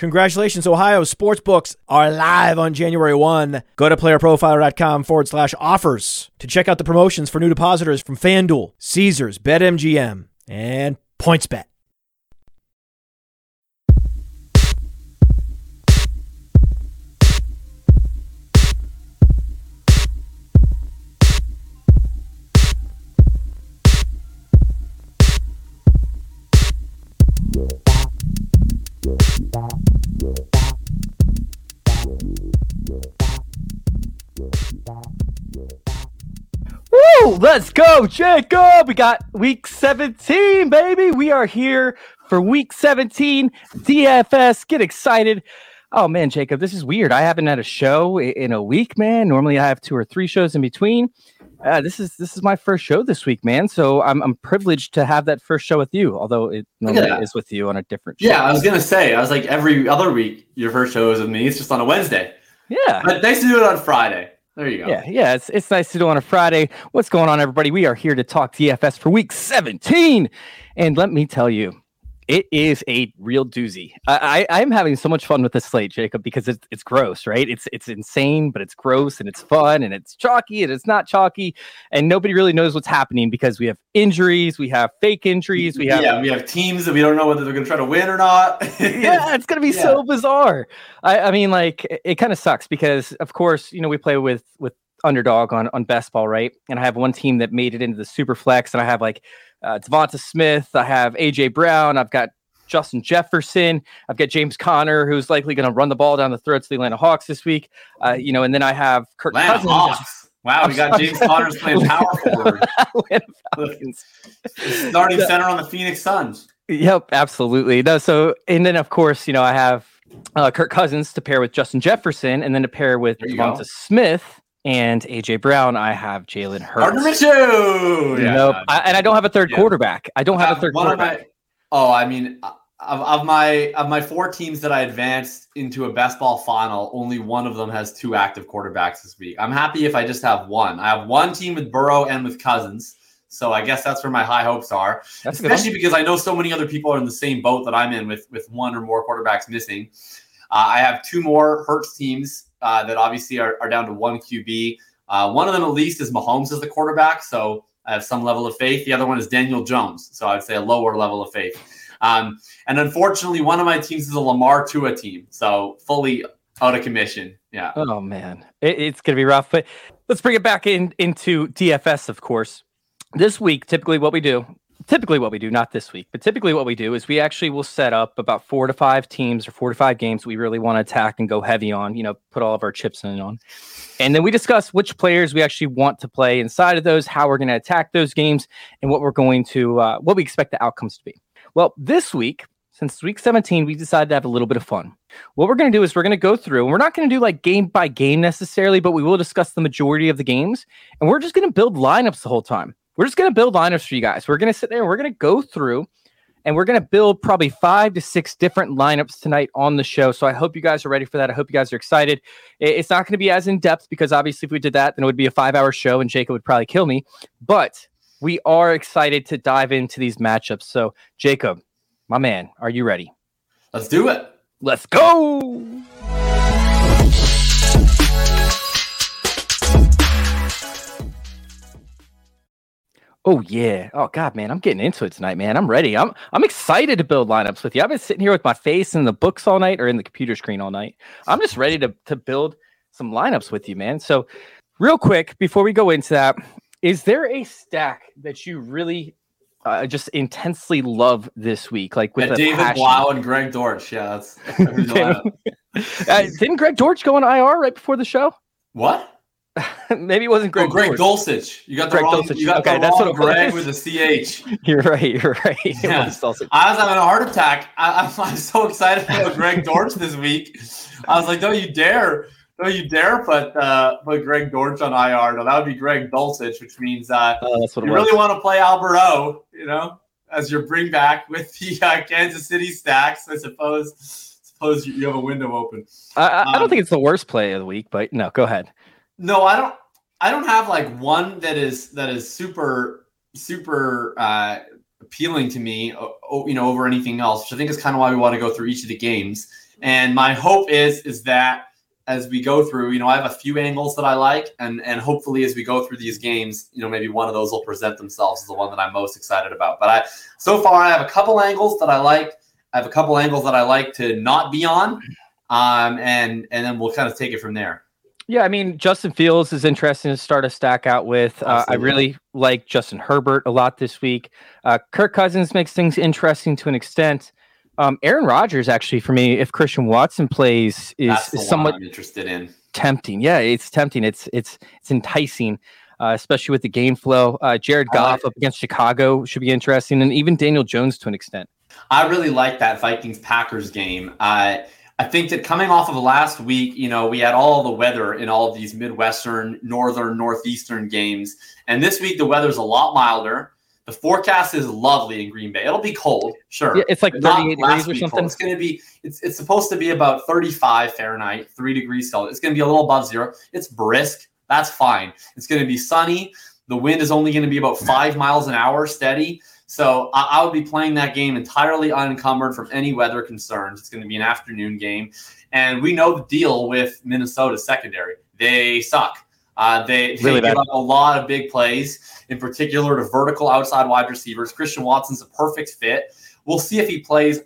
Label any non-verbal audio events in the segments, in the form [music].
Congratulations, Ohio. Sportsbooks are live on January 1. Go to playerprofiler.com forward slash offers to check out the promotions for new depositors from FanDuel, Caesars, BetMGM, and PointsBet. Woo! Let's go, Jacob. We got week 17, baby. We are here for week 17. DFS. Get excited. Oh man, Jacob, this is weird. I haven't had a show in a week, man. Normally I have two or three shows in between. Uh, this is this is my first show this week, man. So I'm I'm privileged to have that first show with you, although it normally is with you on a different show. Yeah, I was gonna say, I was like every other week your first show is with me. It's just on a Wednesday. Yeah. But nice to do it on Friday. There you go. Yeah, yeah, it's it's nice to do on a Friday. What's going on, everybody? We are here to talk DFS for week 17. And let me tell you, it is a real doozy. I, I am having so much fun with this slate, Jacob, because it's it's gross, right? It's it's insane, but it's gross and it's fun and it's chalky and it's not chalky, and nobody really knows what's happening because we have injuries, we have fake injuries, we have yeah, we have teams that we don't know whether they're going to try to win or not. [laughs] yeah, it's going to be Yeah. so bizarre. I, I mean, like it, it kind of sucks because, of course, you know we play with with underdog on on best ball, right? And I have one team that made it into the super flex, and I have like uh, Devonta Smith, I have AJ Brown, I've got Justin Jefferson, I've got James Conner, who's likely going to run the ball down the throats of the Atlanta Hawks this week. Uh, you know, and then I have Kirk Atlanta Cousins. Hawks. Wow, we got James Connors playing [laughs] power forward, starting center on the Phoenix Suns. Yep, absolutely. No, so and then of course, you know, I have uh, Kirk Cousins to pair with Justin Jefferson, and then to pair with Devonta go. Smith and AJ Brown. I have Jalen Gardner Hurts. Minshew. nope, I, and I don't have a third Yeah. quarterback. I don't have a Uh, third quarterback. my- oh, I mean, uh, of, of my of my four teams that I advanced into a best ball final, only one of them has two active quarterbacks this week. I'm happy if I just have one. I have one team with Burrow and with Cousins, so I guess that's where my high hopes are. That's a good. Especially because I know so many other people are in the same boat that I'm in with with one or more quarterbacks missing. Uh, I have two more Hurts teams uh, that obviously are, are down to one QB. Uh, one of them, at least, is Mahomes as the quarterback. So I have some level of faith. The other one is Daniel Jones. So I'd say a lower level of faith. Um, and unfortunately, one of my teams is a Lamar Tua team. So fully out of commission. Yeah. Oh man, it, it's gonna be rough. But let's bring it back in into DFS, of course. This week, typically what we do, typically what we do, not this week, but typically what we do is we actually will set up about four to five teams or four to five games we really want to attack and go heavy on. You know, put all of our chips in on, and then we discuss which players we actually want to play inside of those, how we're going to attack those games, and what we're going to, uh, what we expect the outcomes to be. Well, this week, since week 17, we decided to have a little bit of fun. What we're going to do is we're going to go through, and we're not going to do like game by game necessarily, but we will discuss the majority of the games, and we're just going to build lineups the whole time. We're just going to build lineups for you guys. We're going to sit there and we're going to go through, and we're going to build probably five to six different lineups tonight on the show. So I hope you guys are ready for that. I hope you guys are excited. It's not going to be as in depth because obviously, if we did that, then it would be a five hour show, and Jacob would probably kill me. But we are excited to dive into these matchups. So, Jacob, my man, are you ready? Let's do it. Let's go. Oh yeah. Oh god, man, I'm getting into it tonight, man. I'm ready. I'm I'm excited to build lineups with you. I've been sitting here with my face in the books all night or in the computer screen all night. I'm just ready to to build some lineups with you, man. So, real quick before we go into that, is there a stack that you really uh, just intensely love this week, like with Yeah, David passion? Blough and Greg Dortch. Yeah, that's, that's who's the lineup. uh, didn't Greg Dortch go on IR right before the show? what? [laughs] maybe it wasn't Greg. Oh, Greg Dulcich. You got the Greg wrong. Dulcich. You got Okay, the that's what Greg was. with a ch. [laughs] You're right. You're right. [laughs] Yeah. was I was having a heart attack. I, I'm, I'm so excited about Greg Dortch this week. I was like, don't you dare, don't you dare put uh, put Greg Dortch on IR. No, that would be Greg Dulcich, which means uh, Oh, that's what you really want to play Albert O, you know, as your bring back with the uh, Kansas City stacks. I suppose. Suppose you, you have a window open. I, I, I don't um, think it's the worst play of the week, but no, go ahead. No, I don't. I don't have like one that is that is super super uh, appealing to me. You know, over anything else, which I think is kind of why we want to go through each of the games. And my hope is is that as we go through, you know, I have a few angles that I like, and and hopefully as we go through these games, you know, maybe one of those will present themselves as the one that I'm most excited about. But I so far I have a couple angles that I like. I have a couple angles that I like to not be on, um, and and then we'll kind of take it from there. Yeah, I mean, Justin Fields is interesting to start a stack out with. Uh, I really like Justin Herbert a lot this week. Uh, Kirk Cousins makes things interesting to an extent. Um, Aaron Rodgers, actually, for me, if Christian Watson plays, is, is somewhat I'm interested in. tempting. Yeah, it's tempting. It's it's it's enticing, uh, especially with the game flow. Uh, Jared I like Goff up against Chicago should be interesting, and even Daniel Jones to an extent. I really like that Vikings Packers game. Uh, I think that coming off of last week, you know, we had all the weather in all of these Midwestern, Northern, Northeastern games. And this week, the weather's a lot milder. The forecast is lovely in Green Bay. It'll be cold, sure. Yeah, it's like but 38 degrees or something. cold. It's going to be, it's, it's supposed to be about 35 Fahrenheit, three degrees Celsius. It's going to be a little above zero. It's brisk. That's fine. It's going to be sunny. The wind is only going to be about five miles an hour steady. So I, I would be playing that game entirely unencumbered from any weather concerns. It's going to be an afternoon game. And we know the deal with Minnesota secondary. They suck. Uh, they they Really give up a lot of big plays, in particular to vertical outside wide receivers. Christian Watson's a perfect fit. We'll see if he plays.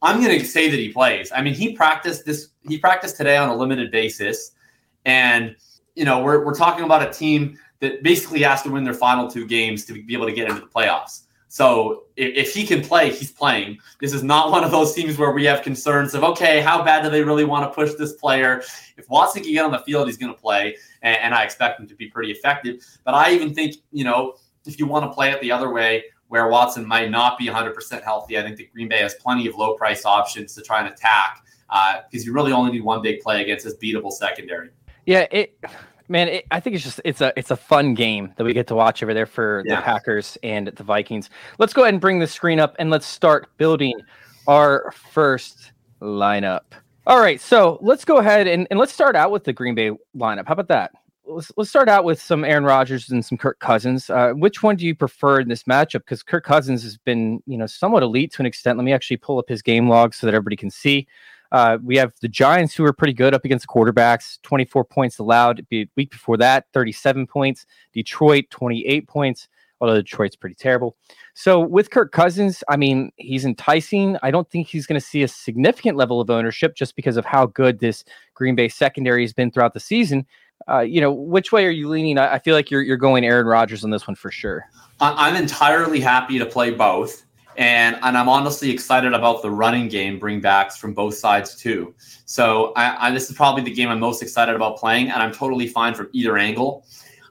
I'm going to say that he plays. I mean, he practiced this. He practiced today on a limited basis, and you know we're we're talking about a team that basically has to win their final two games to be able to get into the playoffs. So if, if he can play, he's playing. This is not one of those teams where we have concerns of okay, how bad do they really want to push this player? If Watson can get on the field, he's going to play, and, and I expect him to be pretty effective. But I even think you know if you want to play it the other way, where Watson might not be 100% healthy, I think that Green Bay has plenty of low price options to try and attack uh, because you really only need one big play against this beatable secondary. Yeah, it man, it, I think it's just it's a it's a fun game that we get to watch over there for Yeah. the Packers and the Vikings. Let's go ahead and bring the screen up and let's start building our first lineup. All right, so let's go ahead and, and let's start out with the Green Bay lineup. How about that? Let's let's start out with some Aaron Rodgers and some Kirk Cousins. Uh, which one do you prefer in this matchup? Because Kirk Cousins has been, you know, somewhat elite to an extent. Let me actually pull up his game log so that everybody can see. Uh, we have the Giants, who are pretty good up against quarterbacks, 24 points allowed. The week before that, 37 points. Detroit, 28 points, although Detroit's pretty terrible. So with Kirk Cousins, I mean, he's enticing. I don't think he's going to see a significant level of ownership just because of how good this Green Bay secondary has been throughout the season. Uh, you know, which way are you leaning? I, I feel like you're you're going Aaron Rodgers on this one for sure. I'm entirely happy to play both. And, and I'm honestly excited about the running game bringbacks from both sides too. So I, I, this is probably the game I'm most excited about playing, and I'm totally fine from either angle.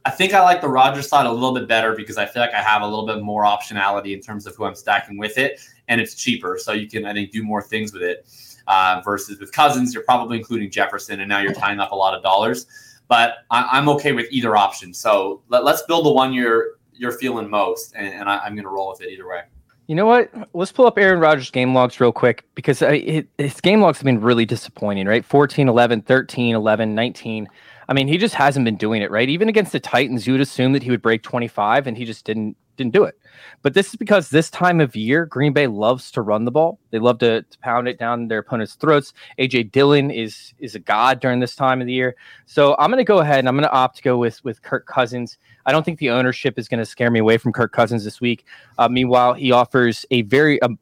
I think I like the Rodgers side a little bit better because I feel like I have a little bit more optionality in terms of who I'm stacking with it, and it's cheaper, so you can I think do more things with it. Uh, versus with Cousins, you're probably including Jefferson, and now you're tying up a lot of dollars. But I, I'm okay with either option. So let, let's build the one you're you're feeling most, and, and I, I'm going to roll with it either way. You know what? Let's pull up Aaron Rodgers' game logs real quick because uh, it, his game logs have been really disappointing, right? 14, 11, 13, 11, 19. I mean, he just hasn't been doing it, right? Even against the Titans, you would assume that he would break 25 and he just didn't didn't do it. But this is because this time of year, Green Bay loves to run the ball. They love to, to pound it down their opponent's throats. AJ Dillon is is a god during this time of the year. So I'm going to go ahead and I'm going to opt to go with with Kirk Cousins. I don't think the ownership is going to scare me away from Kirk Cousins this week. Uh, meanwhile, he offers a very um, m-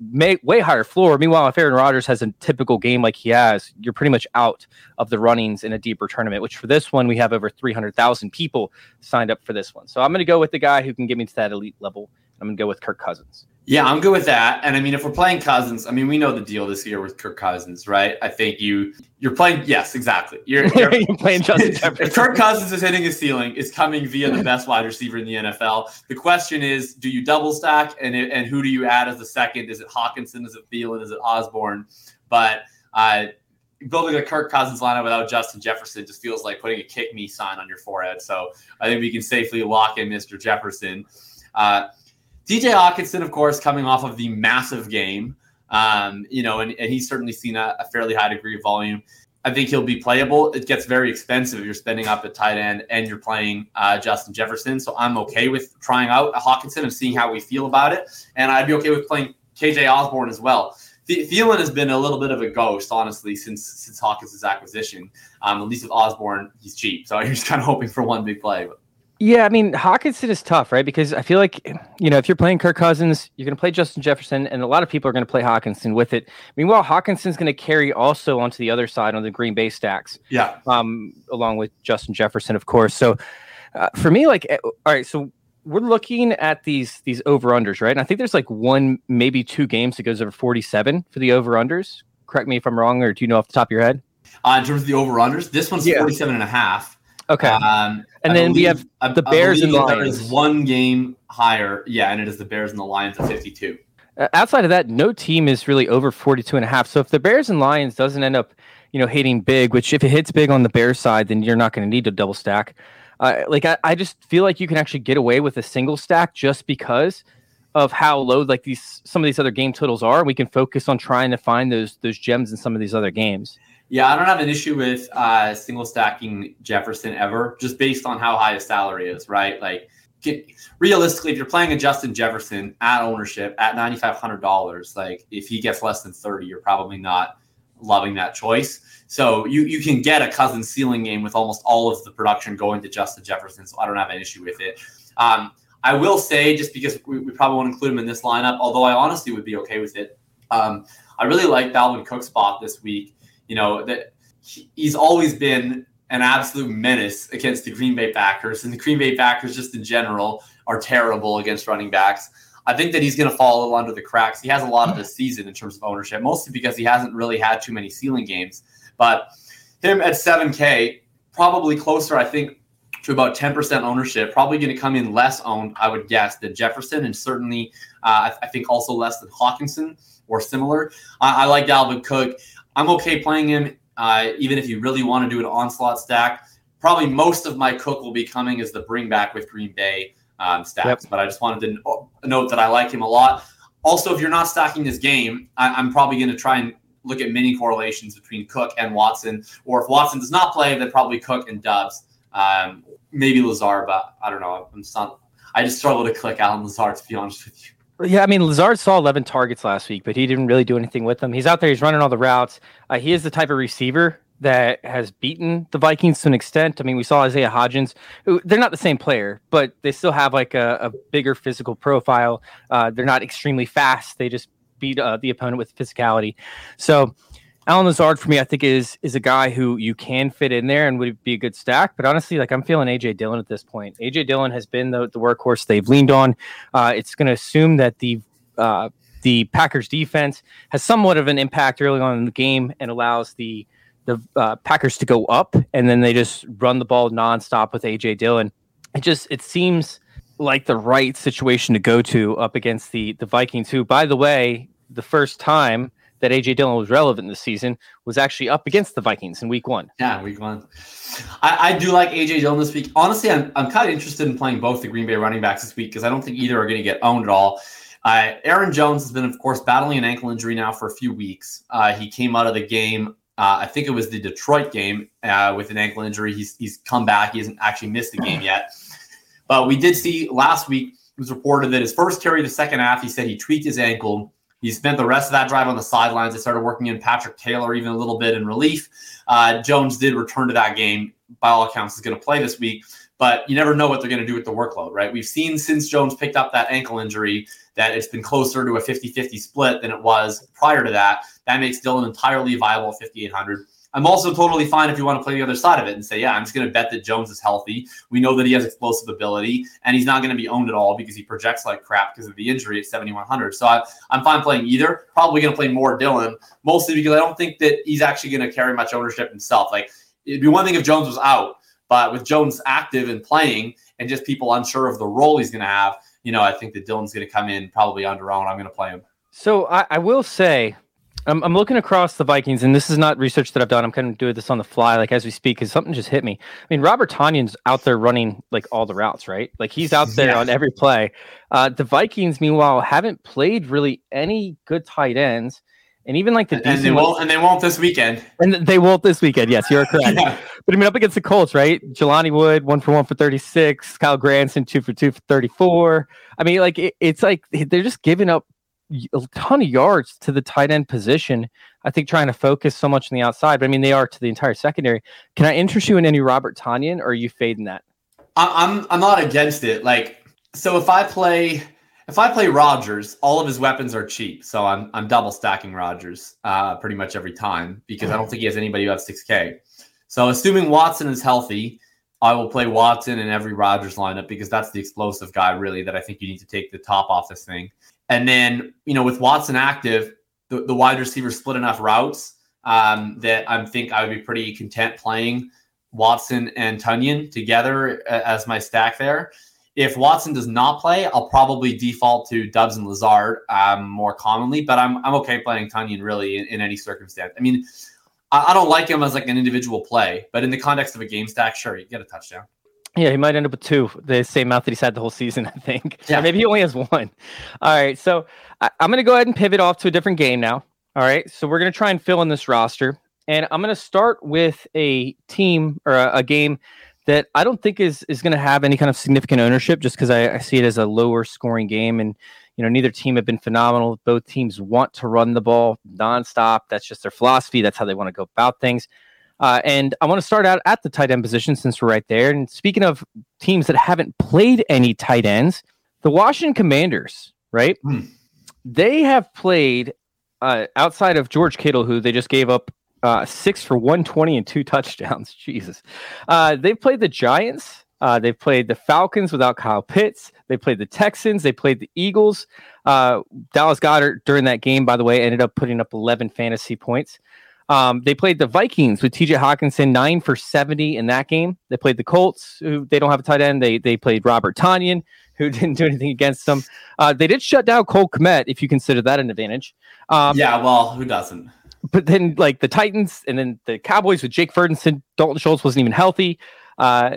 may, way higher floor. Meanwhile, if Aaron Rodgers has a typical game like he has, you're pretty much out of the runnings in a deeper tournament. Which for this one, we have over 300,000 people signed up for this one. So I'm going to go with the guy who can get me to that elite level. I'm going to go with Kirk Cousins. Yeah, I'm good with that. And I mean, if we're playing Cousins, I mean, we know the deal this year with Kirk Cousins, right? I think you you're playing. Yes, exactly. You're, [laughs] you're, you're playing Justin Jefferson. [laughs] If Kirk Cousins is hitting his ceiling, it's coming via the best wide receiver in the NFL. The question is, do you double stack, and and who do you add as the second? Is it Hockenson? Is it Thielen? Is it Osborn? But uh, building a Kirk Cousins lineup without Justin Jefferson just feels like putting a kick me sign on your forehead. So I think we can safely lock in Mr. Jefferson. Uh, DJ Hockenson, of course, coming off of the massive game, um, you know, and, and, he's certainly seen a, a, fairly high degree of volume. I think he'll be playable. It gets very expensive if you're spending up at tight end and you're playing uh, Justin Jefferson. So I'm okay with trying out Hockenson and seeing how we feel about it. And I'd be okay with playing KJ Osborn as well. Thielen has been a little bit of a ghost, honestly, since since Hawkins' acquisition. Um, at least with Osborn, he's cheap, so [laughs] you're just kind of hoping for one big play. But. Yeah, I mean Hockenson is tough, right? Because I feel like you know if you're playing Kirk Cousins, you're going to play Justin Jefferson, and a lot of people are going to play Hockenson with it. Meanwhile, Hockenson's going to carry also onto the other side on the Green Bay stacks. Yeah. Um, along with Justin Jefferson, of course. So uh, for me, like, eh, all right, so we're looking at these these over unders, right? And I think there's like one, maybe two games that goes over 47 for the over unders. Correct me if I'm wrong, or do you know off the top of your head? Uh, in terms of the over unders, this one's yeah. 47 and a half. Okay. Um, and I then believe, we have the I, Bears I and the Lions. There is one game higher. Yeah, and it is the Bears and the Lions at 52. Uh, outside of that, no team is really over 42 and a half. So if the Bears and Lions doesn't end up, you know, hitting big, which if it hits big on the Bears side, then you're not going to need to double stack. Uh, like I, I just feel like you can actually get away with a single stack just because of how low like these some of these other game totals are. We can focus on trying to find those those gems in some of these other games. Yeah, I don't have an issue with uh, single stacking Jefferson ever, just based on how high his salary is, right? Like, get, realistically, if you're playing a Justin Jefferson at ownership at ninety five hundred dollars, like if he gets less than thirty, you're probably not loving that choice. So you you can get a cousin ceiling game with almost all of the production going to Justin Jefferson. So I don't have an issue with it. Um, I will say, just because we, we, probably won't include him in this lineup, although I honestly would be okay with it. Um, I really like Dalvin Cook's spot this week you know that he's always been an absolute menace against the Green Bay Packers, and the Green Bay Packers just in general are terrible against running backs. I think that he's going to fall a little under the cracks. He has a lot of the season in terms of ownership, mostly because he hasn't really had too many ceiling games. But him at 7K, probably closer, I think, to about 10% ownership, probably going to come in less owned, I would guess, than Jefferson, and certainly, uh, I, think also less than Hockenson or similar. I, I like Dalvin Cook. I'm okay playing him, uh, even if you really want to do an onslaught stack. Probably most of my cook will be coming as the bring back with Green Bay um, stacks, yep. but I just wanted to note that I like him a lot. Also, if you're not stacking this game, I, I'm probably going to try and look at mini correlations between Cook and Watson, or if Watson does not play, then probably Cook and Doubs. Um, maybe Lazard, but I don't know. I'm just not. I just struggle to click Allen Lazard to be honest with you. Yeah, I mean Lazard saw 11 targets last week, but he didn't really do anything with them. He's out there, he's running all the routes. Uh, he is the type of receiver that has beaten the Vikings to an extent. I mean, we saw Isaiah Hodgins. They're not the same player, but they still have like a, a bigger physical profile. Uh, they're not extremely fast. They just beat uh, the opponent with physicality. So Allen Lazard for me, I think is is a guy who you can fit in there and would be a good stack. But honestly, like I'm feeling AJ Dillon at this point. AJ Dillon has been the, the workhorse they've leaned on. Uh, it's going to assume that the uh, the Packers defense has somewhat of an impact early on in the game and allows the the uh, Packers to go up, and then they just run the ball nonstop with AJ Dillon. It just it seems like the right situation to go to up against the the Vikings, who, by the way, the first time that AJ Dillon was relevant this season was actually up against the Vikings in week one. Yeah, week one. I, I do like AJ Dillon this week. Honestly, I'm, I'm kind of interested in playing both the Green Bay running backs this week because I don't think either are going to get owned at all. Uh, Aaron Jones has been, of course, battling an ankle injury now for a few weeks. Uh, he came out of the game. Uh, I think it was the Detroit game uh, with an ankle injury. He's, he's come back. He hasn't actually missed the game yet. But we did see last week, it was reported that his first carry the second half, he said he tweaked his ankle he spent the rest of that drive on the sidelines. They started working in Patrick Taylor even a little bit in relief. Uh, Jones did return to that game. By all accounts, is going to play this week, but you never know what they're going to do with the workload, right? We've seen since Jones picked up that ankle injury that it's been closer to a 50 50 split than it was prior to that. That makes Dillon entirely viable at 5,800. I'm also totally fine if you want to play the other side of it and say, yeah, I'm just going to bet that Jones is healthy. We know that he has explosive ability and he's not going to be owned at all because he projects like crap because of the injury at 7,100. So I, I'm fine playing either. Probably going to play more Dillon, mostly because I don't think that he's actually going to carry much ownership himself. Like it'd be one thing if Jones was out, but with Jones active and playing and just people unsure of the role he's going to have, you know, I think that Dillon's going to come in probably under own. I'm going to play him. So I, I will say I'm, I'm looking across the Vikings, and this is not research that I've done. I'm kind of doing this on the fly, like as we speak, because something just hit me. I mean, Robert Tonyan's out there running like all the routes, right? Like he's out there yeah. on every play. Uh, the Vikings, meanwhile, haven't played really any good tight ends, and even like the and they won't, and they won't this weekend. And they won't this weekend. Yes, you're correct. [laughs] yeah. But I mean, up against the Colts, right? Jelani Wood, one for one for 36. kyle Granson, two for two for 34. I mean, like it, it's like they're just giving up a ton of yards to the tight end position. I think trying to focus so much on the outside, but I mean they are to the entire secondary. Can I interest you in any Robert Tonyan, or are you fading that? I'm I'm not against it. Like so, if I play if I play Rodgers, all of his weapons are cheap, so I'm I'm double stacking Rodgers uh, pretty much every time because I don't think he has anybody who has six K. So assuming Watson is healthy, I will play Watson in every Rodgers lineup because that's the explosive guy really that I think you need to take the top off this thing. And then, you know, with Watson active, the, the wide receiver split enough routes um, that I think I would be pretty content playing Watson and Tonyan together as my stack there. If Watson does not play, I'll probably default to Doubs and Lazard um, more commonly, but I'm, I'm okay playing Tonyan really in, in any circumstance. I mean, I, I, don't like him as like an individual play, but in the context of a game stack, sure, you get a touchdown. Yeah, he might end up with two, the same mouth that he's had the whole season, I think. Yeah. Or maybe he only has one. All right. So I, am going to go ahead and pivot off to a different game now. All right. So we're going to try and fill in this roster. And I'm going to start with a team or a, a game that I don't think is is going to have any kind of significant ownership just because I, I, see it as a lower scoring game. And, you know, neither team have been phenomenal. Both teams want to run the ball nonstop. That's just their philosophy. That's how they want to go about things. Uh, and I want to start out at the tight end position since we're right there. And speaking of teams that haven't played any tight ends, the Washington Commanders, right? Mm. They have played uh, outside of George Kittle, who they just gave up uh, six for 120 and two [laughs] touchdowns. Jesus. Uh, they've played the Giants. Uh, they've played the Falcons without Kyle Pitts. They played the Texans. They played the Eagles. Uh, Dallas Goedert during that game, by the way, ended up putting up 11 fantasy points. Um, they played the Vikings with TJ Hockenson nine for 70 in that game. They played the Colts, who they don't have a tight end. They they played Robert Tonyan, who [laughs] didn't do anything against them. Uh, they did shut down Cole Kmet, if you consider that an advantage. Um, yeah, well, who doesn't? But then, like the Titans and then the Cowboys with Jake Ferguson, Dalton Schultz wasn't even healthy. Uh,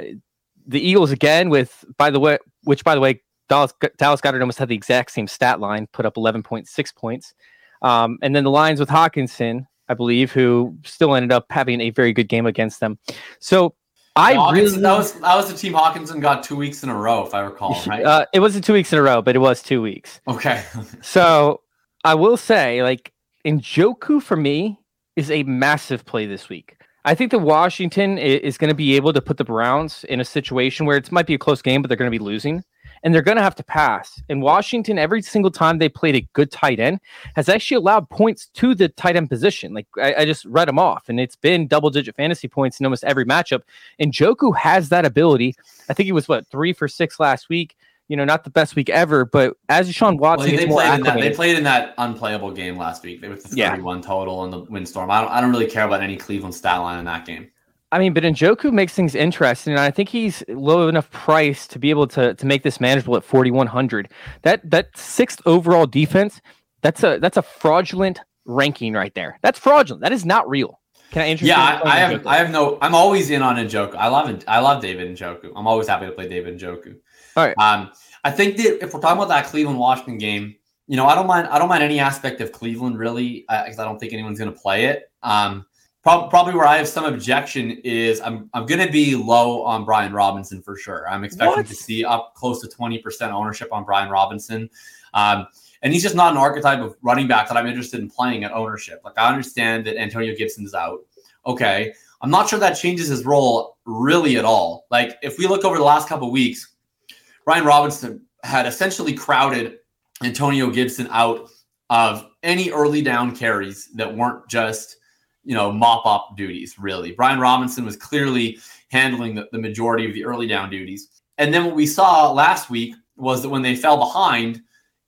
the Eagles again with, by the way, which by the way, Dallas, Dallas Goedert almost had the exact same stat line, put up 11.6 points. Um, and then the Lions with Hockenson, I believe, who still ended up having a very good game against them. So I really that was that was the team Hockenson got two weeks in a row, if I recall, [laughs] right? Uh, it wasn't two weeks in a row, but it was two weeks. Okay. [laughs] so I will say, like, Njoku for me is a massive play this week. I think that Washington is going to be able to put the Browns in a situation where it might be a close game, but they're going to be losing and they're going to have to pass. And Washington, every single time they played a good tight end, has actually allowed points to the tight end position. Like I, I just read them off, and it's been double digit fantasy points in almost every matchup. And Njoku has that ability. I think he was what three for six last week. You know, not the best week ever, but as Deshaun Watson, well, they, played in that, they played in that unplayable game last week. They were the 31 yeah. total in the windstorm. I don't, I don't really care about any Cleveland stat line in that game. I mean, but Njoku makes things interesting, and I think he's low enough price to be able to to make this manageable at forty one hundred. That that sixth overall defense, that's a that's a fraudulent ranking right there. That's fraudulent. That is not real. Can I introduce? Yeah, I, I have I have no. I'm always in on Njoku. I love it. I love David Njoku. I'm always happy to play David Njoku. All right. Um, I think that if we're talking about that Cleveland Washington game, you know, I don't mind. I don't mind any aspect of Cleveland really, because uh, I don't think anyone's going to play it. Um, probably where I have some objection is I'm I'm going to be low on Brian Robinson for sure. I'm expecting what? to see up close to 20% ownership on Brian Robinson. Um, and he's just not an archetype of running back that I'm interested in playing at ownership. Like I understand that Antonio Gibson's out. Okay. I'm not sure that changes his role really at all. Like if we look over the last couple weeks, Brian Robinson had essentially crowded Antonio Gibson out of any early down carries that weren't just you know, mop up duties, really. Brian Robinson was clearly handling the, the majority of the early down duties. And then what we saw last week was that when they fell behind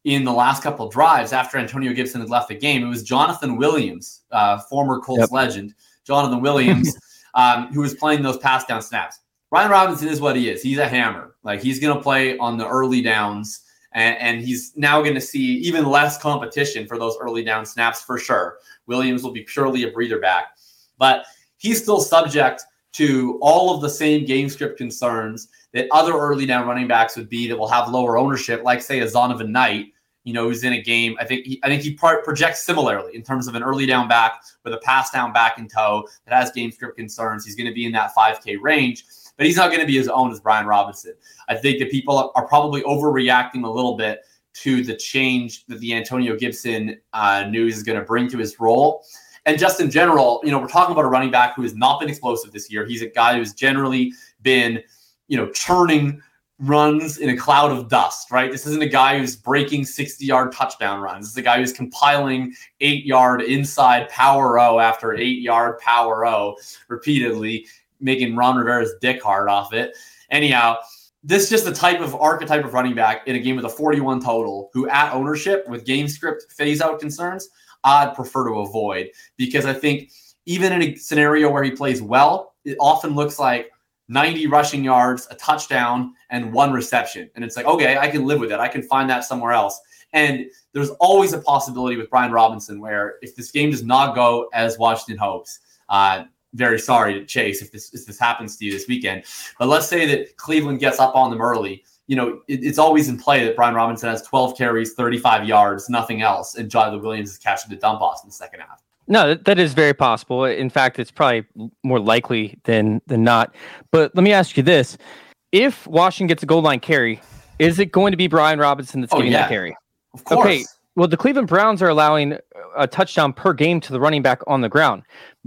in the last couple of drives after Antonio Gibson had left the game, it was Jonathan Williams, uh, former Colts yep. legend, Jonathan Williams, [laughs] um, who was playing those pass down snaps. Brian Robinson is what he is. He's a hammer. Like he's going to play on the early downs, and, and he's now going to see even less competition for those early down snaps for sure. Williams will be purely a breather back, but he's still subject to all of the same game script concerns that other early down running backs would be that will have lower ownership, like say a Zonovan Knight, you know, who's in a game. I think he, I think he projects similarly in terms of an early down back with a pass down back in tow that has game script concerns. He's going to be in that 5K range, but he's not going to be as owned as Brian Robinson. I think that people are probably overreacting a little bit to the change that the Antonio Gibson uh, news is going to bring to his role. And just in general, you know, we're talking about a running back who has not been explosive this year. He's a guy who's generally been, you know, churning runs in a cloud of dust, right? This isn't a guy who's breaking 60 yard touchdown runs. This is a guy who's compiling eight yard inside power O after eight yard power O repeatedly, making Ron Rivera's dick hard off it. Anyhow, this is just the type of archetype of running back in a game with a 41 total who at ownership with game script phase out concerns I'd prefer to avoid because I think even in a scenario where he plays well, it often looks like 90 rushing yards, a touchdown, and one reception. And it's like, okay, I can live with it. I can find that somewhere else. And there's always a possibility with Brian Robinson where if this game does not go as Washington hopes, uh, very sorry to Chase if this if this happens to you this weekend. But let's say that Cleveland gets up on them early you know, it, it's always in play that Brian Robinson has 12 carries, 35 yards, nothing else, and Jonathan Williams is catching the dump off in the second half. No, that is very possible. In fact, it's probably more likely than than not. But let me ask you this: If Washington gets a goal line carry, is it going to be Brian Robinson that's oh, getting yeah. that carry? Of course. Okay. Well, the Cleveland Browns are allowing a touchdown per game to the running back on the ground.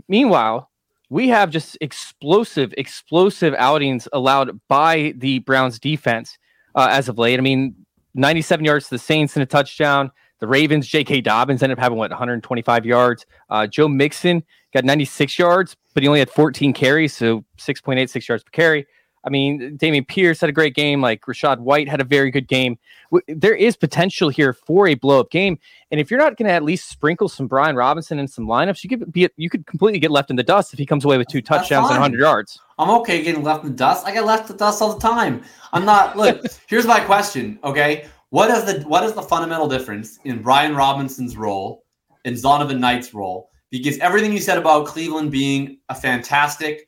Meanwhile, we have just explosive, explosive outings allowed by the Browns defense uh, as of late. I mean, 97 yards to the Saints and a touchdown. The Ravens, J.K. Dobbins ended up having what 125 yards. Uh, Joe Mixon got 96 yards, but he only had 14 carries, so 6.86 yards per carry. I mean, Dameon Pierce had a great game. Like Rachaad White had a very good game. There is potential here for a blow up game. And if you're not going to at least sprinkle some Brian Robinson in some lineups, you could be you could completely get left in the dust if he comes away with two touchdowns and 100 yards. I'm okay getting left in the dust. I get left in the dust all the time. I'm not. Look, [laughs] here's my question. Okay, what is the what is the fundamental difference in Brian Robinson's role and Zonovan Knight's role? Because everything you said about Cleveland being a fantastic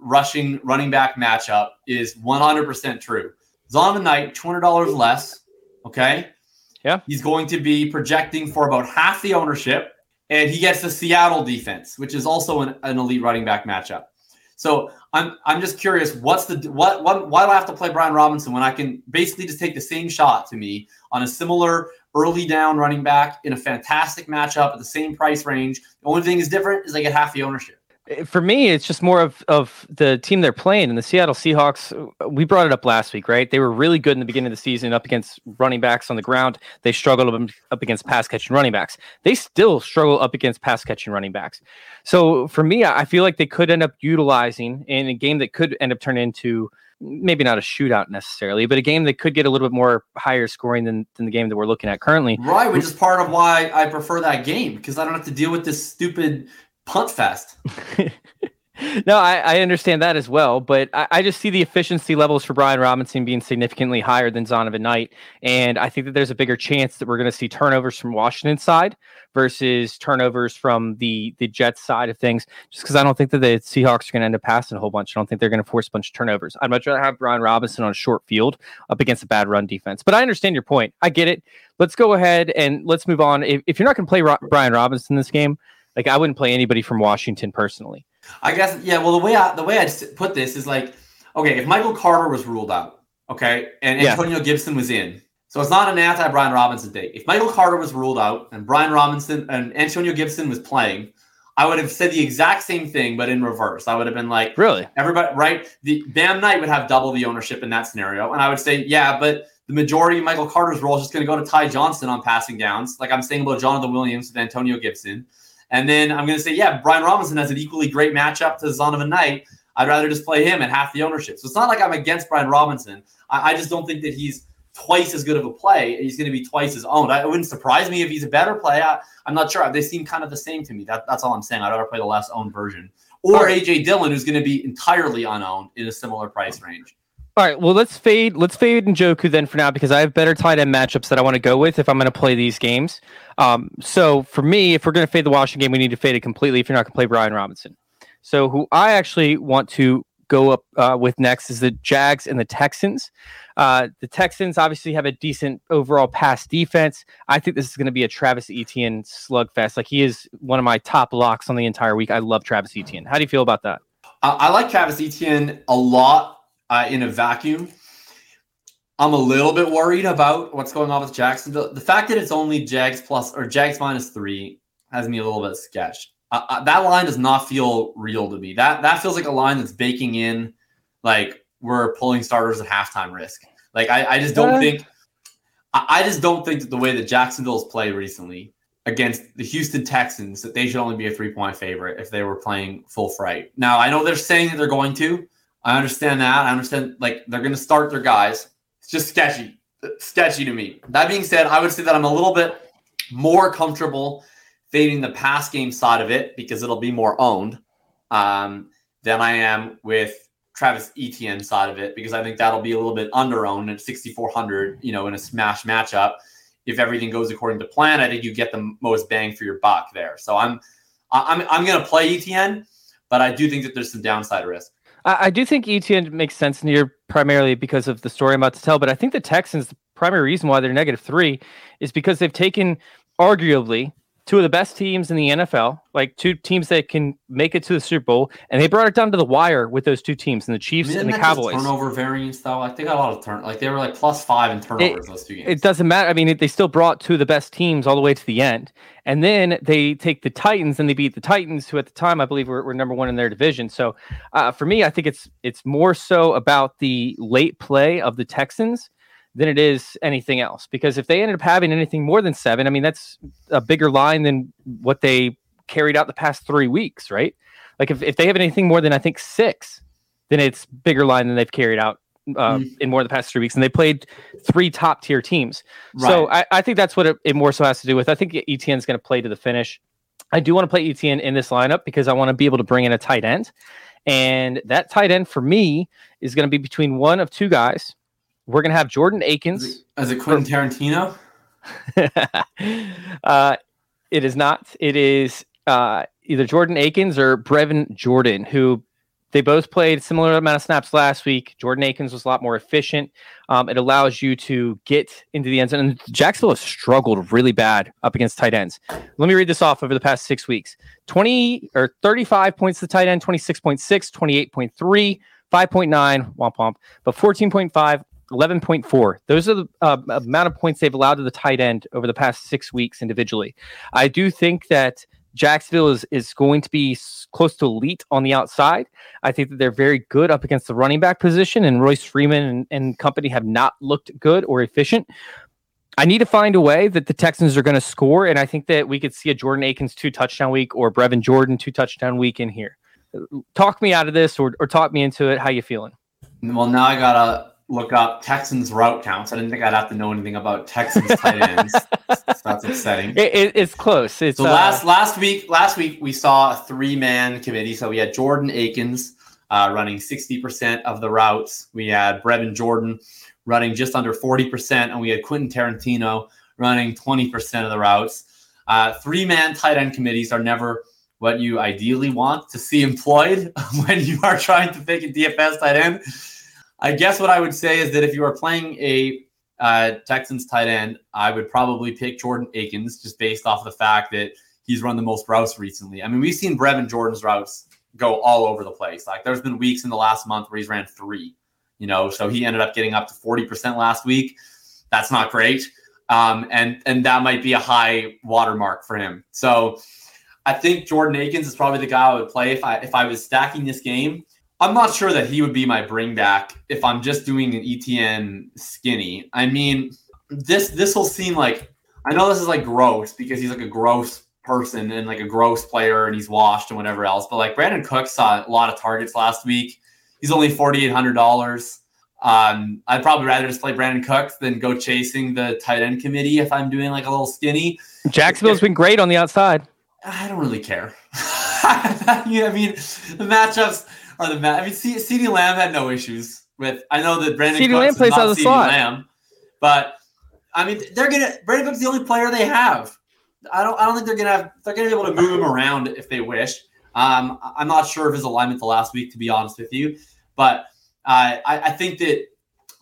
rushing running back matchup is 100% true. Zonovan Knight, $200 less. Okay. Yeah. He's going to be projecting for about half the ownership, and he gets the Seattle defense, which is also an, an elite running back matchup. So I'm I'm just curious, what's the what what why do I have to play Brian Robinson when I can basically just take the same shot to me on a similar early down running back in a fantastic matchup at the same price range? The only thing is different is I get half the ownership for me, it's just more of, of the team they're playing. And the Seattle Seahawks, we brought it up last week, right? They were really good in the beginning of the season up against running backs on the ground. They struggled up against pass catching running backs. They still struggle up against pass catching running backs. So for me, I feel like they could end up utilizing in a game that could end up turning into maybe not a shootout necessarily, but a game that could get a little bit more higher scoring than, than the game that we're looking at currently. Right, which is part of why I prefer that game because I don't have to deal with this stupid punt fest. [laughs] no, I, I, understand that as well, but I, I, just see the efficiency levels for Brian Robinson being significantly higher than Zonovan Knight, and I think that there's a bigger chance that we're going to see turnovers from Washington side versus turnovers from the the Jets side of things. Just because I don't think that the Seahawks are going to end up passing a whole bunch. I don't think they're going to force a bunch of turnovers. I'd much rather have Brian Robinson on a short field up against a bad run defense. But I understand your point. I get it. Let's go ahead and let's move on. If, if you're not going to play Ro- Brian Robinson this game like I wouldn't play anybody from Washington personally. I guess yeah. Well, the way I the way I put this is like, okay, if Michael Carter was ruled out, okay, and Antonio yeah. Gibson was in, so it's not an anti Brian Robinson day. If Michael Carter was ruled out and Brian Robinson and Antonio Gibson was playing, I would have said the exact same thing, but in reverse. I would have been like, really, everybody, right? The Bam Knight would have double the ownership in that scenario, and I would say, yeah, but the majority of Michael Carter's role is just going to go to Ty Johnson on passing downs, like I'm saying about Jonathan Williams with Antonio Gibson. And then I'm going to say, yeah, Brian Robinson has an equally great matchup to Zonovan Knight. I'd rather just play him at half the ownership. So it's not like I'm against Brian Robinson. I, I just don't think that he's twice as good of a play. He's going to be twice as owned. I, it wouldn't surprise me if he's a better play. I, am not sure. They seem kind of the same to me. That, that's all I'm saying. I'd rather play the less owned version. Or AJ Dillon, who's going to be entirely unowned in a similar price range. All right, well let's fade let's fade Njoku then for now because I have better tight end matchups that I want to go with if I'm going to play these games. Um, so for me, if we're going to fade the Washington game, we need to fade it completely. If you're not going to play Brian Robinson, so who I actually want to go up uh, with next is the Jags and the Texans. Uh, the Texans obviously have a decent overall pass defense. I think this is going to be a Travis Etienne slugfest. Like he is one of my top locks on the entire week. I love Travis Etienne. How do you feel about that? I, I like Travis Etienne a lot uh, in a vacuum. I'm a little bit worried about what's going on with Jacksonville. The fact that it's only Jags plus or Jags minus three has me a little bit sketched. Uh, uh, that line does not feel real to me. That that feels like a line that's baking in, like we're pulling starters at halftime risk. Like I, I just don't think, I, I just don't think that the way that Jacksonville's played recently against the Houston Texans that they should only be a three point favorite if they were playing full fright. Now I know they're saying that they're going to, I understand that. I understand like they're going to start their guys. It's just sketchy, sketchy to me. That being said, I would say that I'm a little bit more comfortable fading the pass game side of it because it'll be more owned um, than I am with Travis Etienne side of it because I think that'll be a little bit under owned at 6,400. You know, in a smash matchup, if everything goes according to plan, I think you get the most bang for your buck there. So I'm I'm I'm going to play Etienne, but I do think that there's some downside risk. I, I do think Etienne makes sense here primarily because of the story I'm about to tell, but I think the Texans, the primary reason why they're negative three is because they've taken arguably two of the best teams in the NFL, like two teams that can make it to the Super Bowl, and they brought it down to the wire with those two teams, and the Chiefs I mean, and the Cowboys. turnover variance though, they got a lot of turn, like they were like plus five in turnovers it, those two games. It doesn't matter. I mean, it, they still brought two of the best teams all the way to the end, and then they take the Titans and they beat the Titans, who at the time I believe were, were number one in their division. So uh, for me, I think it's it's more so about the late play of the Texans than it is anything else. Because if they ended up having anything more than seven, I mean, that's a bigger line than what they carried out the past three weeks, right? Like if, if they have anything more than I think six, then it's bigger line than they've carried out uh, mm. in more of the past three weeks. And they played three top tier teams. Right. So I, I, think that's what it, it, more so has to do with. I think Etienne is going to play to the finish. I do want to play Etienne in this lineup because I want to be able to bring in a tight end. And that tight end for me is going to be between one of two guys we're gonna have Jordan Akins as a Quentin Tarantino. [laughs] uh, it is not. It is uh, either Jordan Akins or Brevin Jordan, who they both played similar amount of snaps last week. Jordan Akins was a lot more efficient. Um, it allows you to get into the end zone. And Jacksonville has struggled really bad up against tight ends. Let me read this off over the past six weeks 20 or 35 points to tight end, 26.6, 28.3, 5.9, womp womp, but 14.5, 11.4. Those are the uh, amount of points they've allowed to the tight end over the past six weeks individually. I do think that Jacksonville is, is going to be close to elite on the outside. I think that they're very good up against the running back position, and Royce Freeman and, and company have not looked good or efficient. I need to find a way that the Texans are going to score, and I think that we could see a Jordan Akins two touchdown week or Brevin Jordan two touchdown week in here. Talk me out of this, or, or talk me into it. How you feeling? Well, now I gotta look up Texans route counts. I didn't think I'd have to know anything about Texans tight ends. so [laughs] that's upsetting. It, it, it's close. It's so uh, last last week last week we saw a three man committee. So we had Jordan Akins uh, running sixty percent of the routes. We had Brevin Jordan running just under forty percent, and we had Quentin Tarantino running twenty percent of the routes. Uh, three man tight end committees are never what you ideally want to see employed [laughs] when you are trying to pick a DFS tight end. I guess what I would say is that if you are playing a uh, Texans tight end, I would probably pick Jordan Akins just based off the fact that he's run the most routes recently. I mean, we've seen Brevin Jordan's routes go all over the place. Like there's been weeks in the last month where he's ran three, you know, so he ended up getting up to 40% last week. That's not great. Um, and and that might be a high watermark for him. So I think Jordan Akins is probably the guy I would play if I if I was stacking this game. I'm not sure that he would be my bring back if I'm just doing an Etienne skinny. I mean, this this will seem like I know this is like gross because he's like a gross person and like a gross player and he's washed and whatever else. But like Brandin Cook saw a lot of targets last week. He's only forty eight hundred dollars. Um, I'd probably rather just play Brandin Cook than go chasing the tight end committee if I'm doing like a little skinny. Jacksonville's been great on the outside. I don't really care. yeah, [laughs] I mean, the matchups are the match. I mean, C- CeeDee Lamb had no issues with. I know that Brandin CeeDee Cooks plays out of the slot. Lamb, but I mean, they're gonna. Brandin Cooks is the only player they have. I don't. I don't think they're gonna have. They're gonna be able to move him around if they wish. Um, I'm not sure of his alignment the last week, to be honest with you, but uh, I, I think that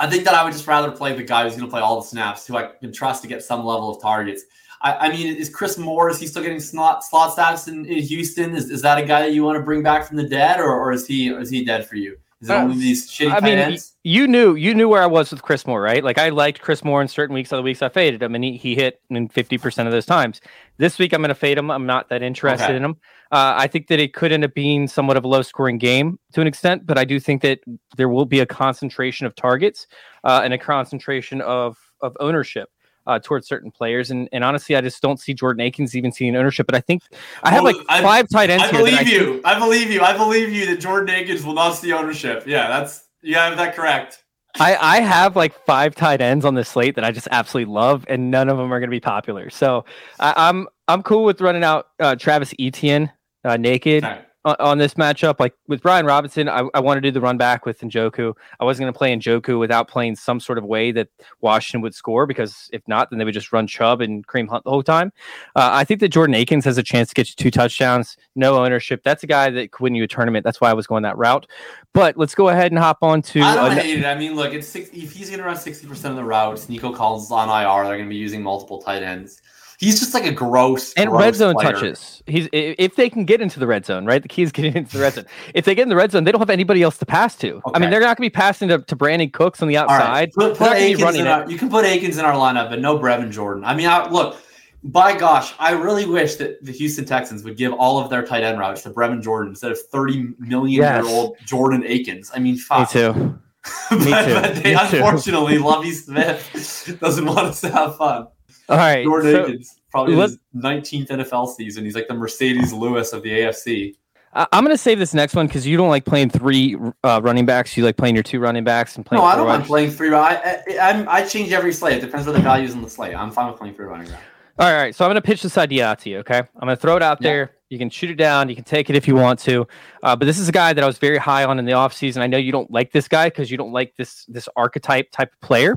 I think that I would just rather play the guy who's going to play all the snaps, who I can trust to get some level of targets. I, I mean, is Chris Moore is he still getting slot slot status in, in Houston? Is, is that a guy that you want to bring back from the dead, or, or is he or is he dead for you? Is it Uh, only these shitty I mean, ends? you knew you knew where I was with Chris Moore, right? Like I liked Chris Moore in certain weeks. Other weeks I faded him, and he, he hit in fifty percent of those times. This week I'm going to fade him. I'm not that interested Okay. in him. Uh, I think that it could end up being somewhat of a low scoring game to an extent, but I do think that there will be a concentration of targets uh, and a concentration of of ownership. Uh, towards certain players, and, and honestly, I just don't see Jordan Akins even seeing ownership. But I think I have Well, like I- five tight ends I believe you. I believe you. I believe you that Jordan Akins will not see ownership. Yeah, that's you have that correct. I, I have like five tight ends on the slate that I just absolutely love, and none of them are going to be popular. So I, I'm I'm cool with running out uh, Travis Etienne uh, naked. On, this matchup. Like with Brian Robinson, I, I want to do the run back with Njoku. I wasn't going to play Njoku without playing some sort of way that Washington would score because if not, then they would just run Chubb and Kareem Hunt the whole time. Uh, I think that Jordan Akins has a chance to get you two touchdowns, no ownership. That's a guy that could win you a tournament. That's why I was going that route. But let's go ahead and hop on to. I don't hate it. I mean, look, it's six, if he's going to run sixty percent of the routes, Nico Collins is on IR. They're going to be using multiple tight ends. He's just like a gross and gross red zone player. touches. He's if they can get into the red zone, right? The key is getting into the red zone. If they get in the red zone, they don't have anybody else to pass to. I mean, they're not going to be passing to, to Brandin Cooks on the All right, outside. put, put Akins running in it. our, you can put Akins in our lineup, but no Brevin Jordan. I mean, I, look, by gosh, I really wish that the Houston Texans would give all of their tight end routes to Brevin Jordan instead of thirty million Yes. year old Jordan Akins. I mean, Me fuck. too. [laughs] but, Me too. but they, Me too. unfortunately, Lovie Smith [laughs] doesn't want us to have fun. All right. Jordan so Akins, probably his 19th NFL season. He's like the Marcedes Lewis of the AFC. I- I'm going to save this next one because you don't like playing three uh, running backs. You like playing your two running backs and playing. No, I don't mind playing three. I, I, I change every slate. It depends on the values in the slate. I'm fine with playing three running backs. All right, all right. So I'm going to pitch this idea out to you. Okay, I'm going to throw it out Yeah. there. You can shoot it down. You can take it if you want to. Uh, but this is a guy that I was very high on in the offseason. I know you don't like this guy because you don't like this this archetype type of player.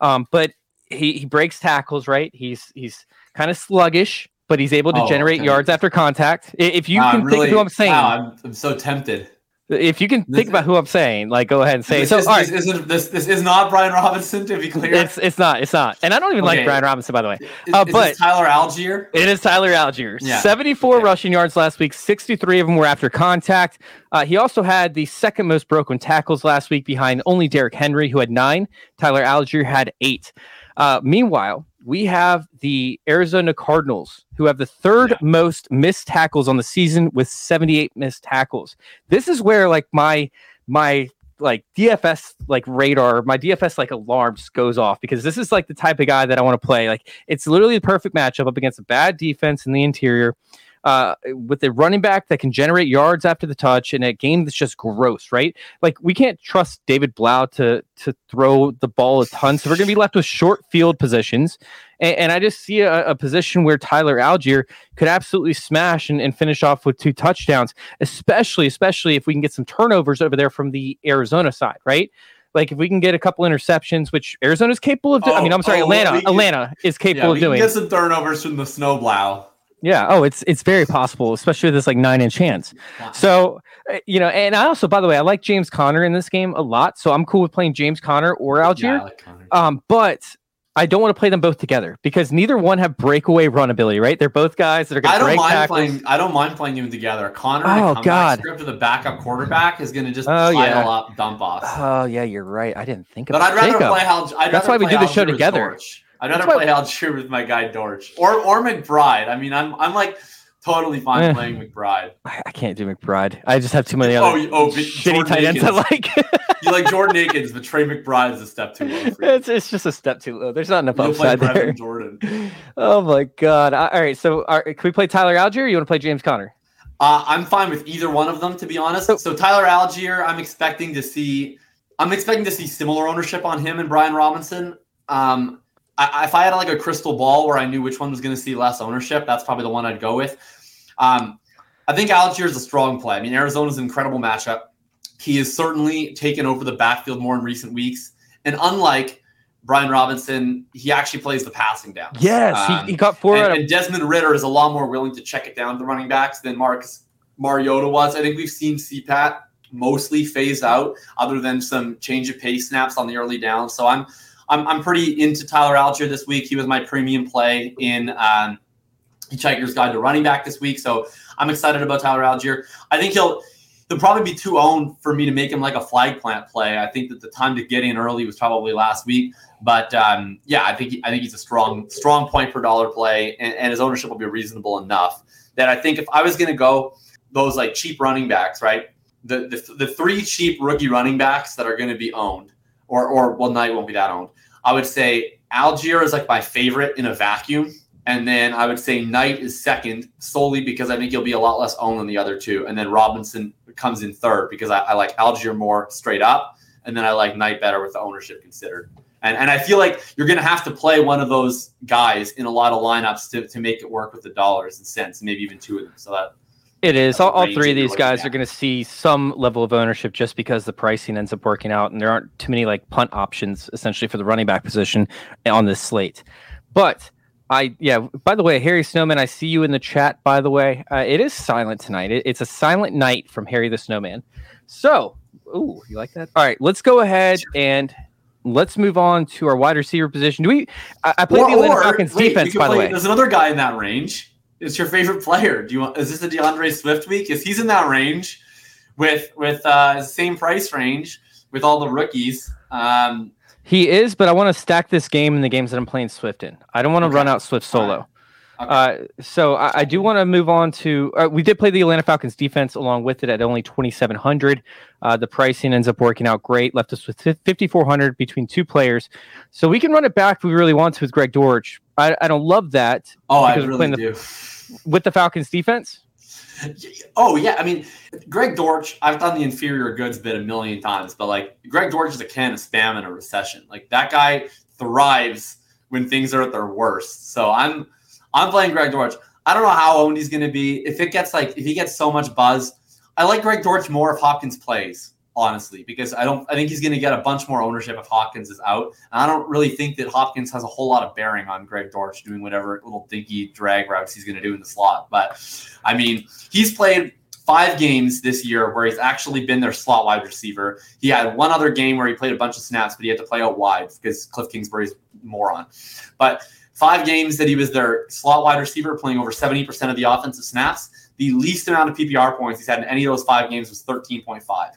Um, but he he breaks tackles, right? He's he's kind of sluggish, but he's able to Oh, generate okay. yards after contact. If you Wow, can think of who I'm saying, wow, I'm, I'm so tempted. if you can This think about who I'm saying, like go ahead and say. it. This, So is, all right, this, isn't, this, this is not Brian Robinson, to be clear. it's it's not it's not, and I don't even like Brian Robinson by the way. uh, is but- this Tyler Allgeier? It is Tyler Allgeier. Yeah. 74 Okay. rushing yards last week. 63 of them were after contact. Uh, he also had the second most broken tackles last week behind only Derrick Henry, who had nine. Tyler Allgeier had eight. Uh, meanwhile, we have the Arizona Cardinals, who have the third Yeah. most missed tackles on the season with 78 missed tackles. This is where like my my like DFS like radar, my DFS like alarms goes off because this is like the type of guy that I want to play. Like it's literally the perfect matchup up against a bad defense in the interior. Uh, with a running back that can generate yards after the touch in a game that's just gross, right? Like we can't trust David Blough to to throw the ball a ton, so we're gonna be left with short field positions. And, and I just see a, a position where Tyler Allgeier could absolutely smash and, and finish off with two touchdowns, especially especially if we can get some turnovers over there from the Arizona side, right? Like if we can get a couple interceptions, which Arizona's capable of doing. I mean, Oh, I'm sorry, oh, Atlanta. we Atlanta is Yeah, capable we of can doing. get some turnovers from the Snowblow. Yeah. Oh, it's it's very possible, especially with this like nine inch hands. So uh, you know, and I also, by the way, I like James Conner in this game a lot. So I'm cool with playing James Conner or Yeah, Allgeier. I like Connor. Um, but I don't want to play them both together because neither one have breakaway run ability. Right? They're both guys that are going to don't break mind tackles. playing. I don't mind playing them together. Connor, Oh, comeback God. script with a backup quarterback is going to just Oh, pile yeah. up dump offs. Oh yeah, you're right. I didn't think about. That. But. I'd rather play Hal. I'd That's rather why we do the show together. I'd rather play Allgeier with my guy Dortch or or McBride. I mean, I'm I'm like totally fine yeah. playing McBride. I, can't do McBride. I just have too many other oh, oh, shitty tight ends I like. you like [laughs] Jordan Akins, but Trey McBride is a step too low. It's, it's just a step too low. There's not enough You'll upside there. Jordan. [laughs] Oh my god! All right, so are, can we play Tyler Allgeier? Or you want to play James Conner? Uh, I'm fine with either one of them, to be honest. So, so Tyler Allgeier, I'm expecting to see. I'm expecting to see similar ownership on him and Brian Robinson. Um, I, if I had like a crystal ball where I knew which one was going to see less ownership, that's probably the one I'd go with. Um, I think Allgeier is a strong play. I mean, Arizona's an incredible matchup. He has certainly taken over the backfield more in recent weeks. And unlike Brian Robinson, he actually plays the passing down. Yes, um, he, he got four. And, and, Desmond Ridder is a lot more willing to check it down to the running backs than Marcus Mariota was. I think we've seen CPAT mostly phase out, other than some change of pace snaps on the early down. So I'm I'm, I'm pretty into Tyler Allgeier this week. He was my premium play in um, Hitchhiker's Guide to Running Back this week. So I'm excited about Tyler Allgeier. I think he'll he'll probably be too owned for me to make him like a flag plant play. I think that the time to get in early was probably last week. But um, yeah, I think I think he's a strong strong point per dollar play, and, and his ownership will be reasonable enough that I think if I was going to go those like cheap running backs, right? The, the the three cheap rookie running backs that are going to be owned, or or well, Knight won't be that owned. I would say Allgeier is like my favorite in a vacuum. And then I would say Knight is second solely because I think he'll be a lot less owned than the other two. And then Robinson comes in third because I, I like Allgeier more straight up. And then I like Knight better with the ownership considered. And, and I feel like you're going to have to play one of those guys in a lot of lineups to, to make it work with the dollars and cents, maybe even two of them. So that it is. All, all, three of these guys at. are going to see some level of ownership just because the pricing ends up working out, and there aren't too many like punt options essentially for the running back position on this slate. But I, yeah. By the way, Harry Snowman, I see you in the chat. By the way, uh, it is silent tonight. It, it's a silent night from Harry the Snowman. So, ooh, you like that? All right, let's go ahead and let's move on to our wide receiver position. Do we? I, I played or, the Atlanta Falcons defense, by play, the way. There's another guy in that range is your favorite player? Do you want? Is this a D'Andre Swift week? Is he's in that range with with uh, same price range with all the rookies? Um, he is, but I want to stack this game in the games that I'm playing Swift in. I don't want to okay. run out Swift solo. Okay. Uh, so I, I, do want to move on to. Uh, we did play the Atlanta Falcons defense along with it at only 2,700. Uh, the pricing ends up working out great. Left us with 5,400 between two players, so we can run it back if we really want to with Greg Dortch. I, I don't love that. Oh, I really do. With the Falcons defense. Oh yeah, I mean, Greg Dortch. I've done the inferior goods bit a million times, but like Greg Dortch is a can of spam in a recession. Like that guy thrives when things are at their worst. So I'm I'm playing Greg Dortch. I don't know how owned he's going to be. If it gets like if he gets so much buzz, I like Greg Dortch more if Hopkins plays honestly, because I don't. I think he's going to get a bunch more ownership if Hopkins is out. And I don't really think that Hopkins has a whole lot of bearing on Greg Dortch doing whatever little dinky drag routes he's going to do in the slot. But I mean, he's played five games this year where he's actually been their slot wide receiver. He had one other game where he played a bunch of snaps, but he had to play out wide because Cliff Kingsbury's moron. But five games that he was their slot wide receiver, playing over 70% of the offensive snaps. The least amount of PPR points he's had in any of those five games was 13.5.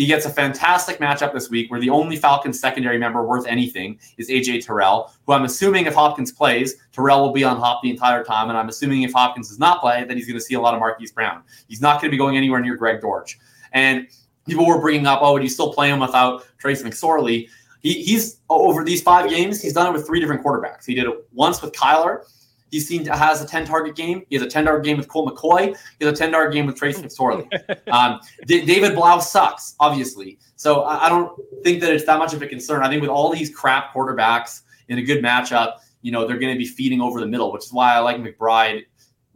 He gets a fantastic matchup this week where the only Falcons secondary member worth anything is AJ Terrell, who I'm assuming if Hopkins plays, Terrell will be on Hop the entire time. And I'm assuming if Hopkins does not play, then he's going to see a lot of Marquise Brown. He's not going to be going anywhere near Greg Dortch. And people were bringing up, oh, would you still play him without Trace McSorley? He, he's over these five games, he's done it with three different quarterbacks. He did it once with Kyler. He's seen has a 10 target game. He has a 10 target game with Colt McCoy. He has a 10 target game with Tracy McSorley. [laughs] um, D- David Blough sucks, obviously. So I, I don't think that it's that much of a concern. I think with all these crap quarterbacks in a good matchup, you know, they're going to be feeding over the middle, which is why I like McBride.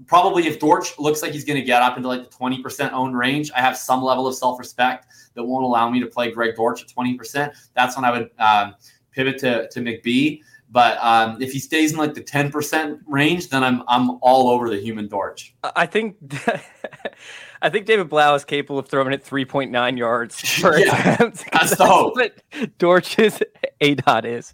Probably if Dortch looks like he's going to get up into like the 20% owned range, I have some level of self respect that won't allow me to play Greg Dortch at 20%. That's when I would um, pivot to, to McBee. But um, if he stays in like the ten percent range, then I'm I'm all over the human Dortch. I think [laughs] I think David Blough is capable of throwing it three point nine yards [laughs] per yeah, attempt. [laughs] That's the hope. What Dortch's a dot is.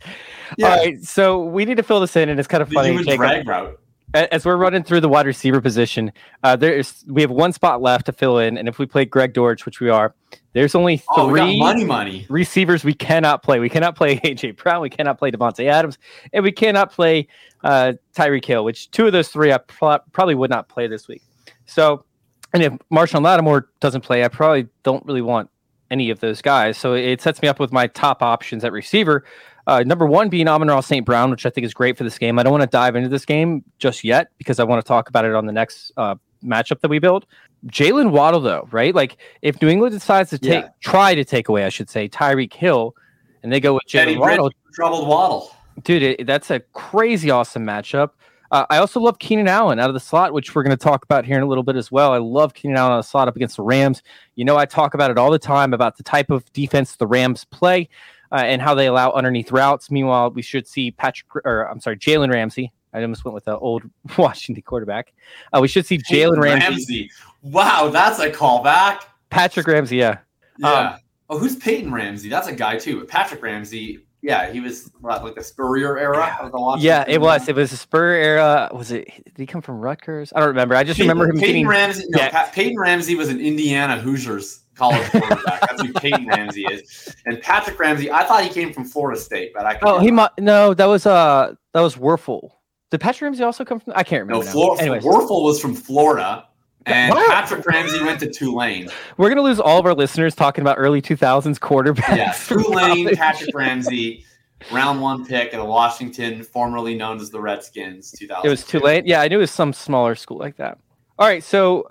Yeah. All right, so we need to fill this in, and it's kind of the funny. Human drag route as we're running through the wide receiver position, uh, there's we have one spot left to fill in, and if we play Greg Dortch, which we are, there's only three oh, money money receivers we cannot play. We cannot play [laughs] AJ Brown, we cannot play Davante Adams, and we cannot play uh, Tyreek Hill. Which two of those three I probably would not play this week. So, and if Marshon Lattimore doesn't play, I probably don't really want any of those guys. So it sets me up with my top options at receiver. Uh, number one being Amon-Ra St. Brown, which I think is great for this game. I don't want to dive into this game just yet because I want to talk about it on the next uh, matchup that we build. Jalen Waddle, though, right? Like if New England decides to take, yeah. try to take away, I should say, Tyreek Hill, and they go with Jalen Waddle, troubled Waddle, dude, it, that's a crazy awesome matchup. Uh, I also love Keenan Allen out of the slot, which we're going to talk about here in a little bit as well. I love Keenan Allen on the slot up against the Rams. You know, I talk about it all the time about the type of defense the Rams play uh, and how they allow underneath routes. Meanwhile, we should see Patrick, or I'm sorry, Jalen Ramsey. I almost went with the old [laughs] Washington quarterback. Uh, we should see Jalen Ramsey. Ramsey. Wow, that's a callback. Patrick Ramsey, yeah. Yeah. Um, oh, who's Peyton Ramsey? That's a guy too. But Patrick Ramsey yeah, he was what, like the Spurrier era of the Washington. Yeah, it was. It was the Spurrier era. Was it? Did he come from Rutgers? I don't remember. I just Peyton, remember him Peyton getting. Ramsey, no, yeah. Peyton Ramsey was an Indiana Hoosiers college quarterback. That's who Peyton Ramsey is. And Patrick Ramsey, I thought he came from Florida State, but I. Oh, he might. No, that was uh, that was Wuerffel. Did Patrick Ramsey also come from? I can't remember. No, Flor- Wuerffel was from Florida. And what? Patrick Ramsey went to Tulane. We're gonna lose all of our listeners talking about early 2000s quarterbacks. Yeah, [laughs] Tulane, Patrick Ramsey round one pick at a Washington, formerly known as the Redskins. 2000. It was too late. Yeah, I knew it was some smaller school like that. All right, so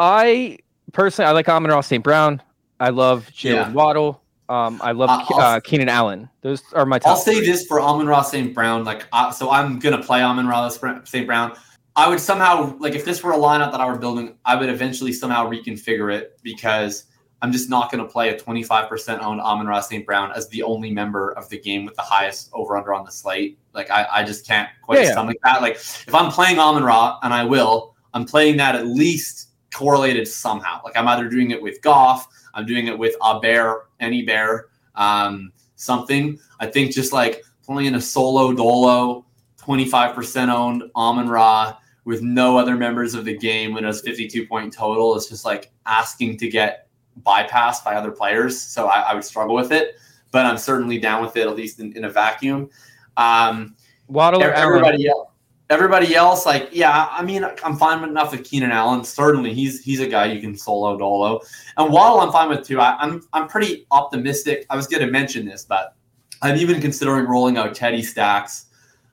I personally I like Amon-Ra St. Brown. I love Jalen yeah. Waddle. Um, I love uh, uh, Keenan Allen. Those are my top. I'll say three. this for Amon-Ra St. Brown. Like, uh, so I'm gonna play Amon-Ra St. Brown. I would somehow like if this were a lineup that I were building, I would eventually somehow reconfigure it because I'm just not going to play a 25% owned Amon-Ra St. Brown as the only member of the game with the highest over under on the slate. Like, I, I just can't quite yeah, stomach yeah. that. Like, if I'm playing Amon-Ra, and I will, I'm playing that at least correlated somehow. Like, I'm either doing it with Goff, I'm doing it with a bear, any bear, um, something. I think just like playing a solo dolo, 25% owned Amon-Ra with no other members of the game when it was 52 point total is just like asking to get bypassed by other players. So I, I, would struggle with it, but I'm certainly down with it, at least in, in a vacuum. Um, Waddle everybody else, everybody else, like, yeah, I mean, I'm fine enough with Keenan Allen. Certainly, he's he's a guy you can solo dolo, and Waddle I'm fine with too. I, I'm I'm pretty optimistic. I was going to mention this, but I'm even considering rolling out Teddy Stacks.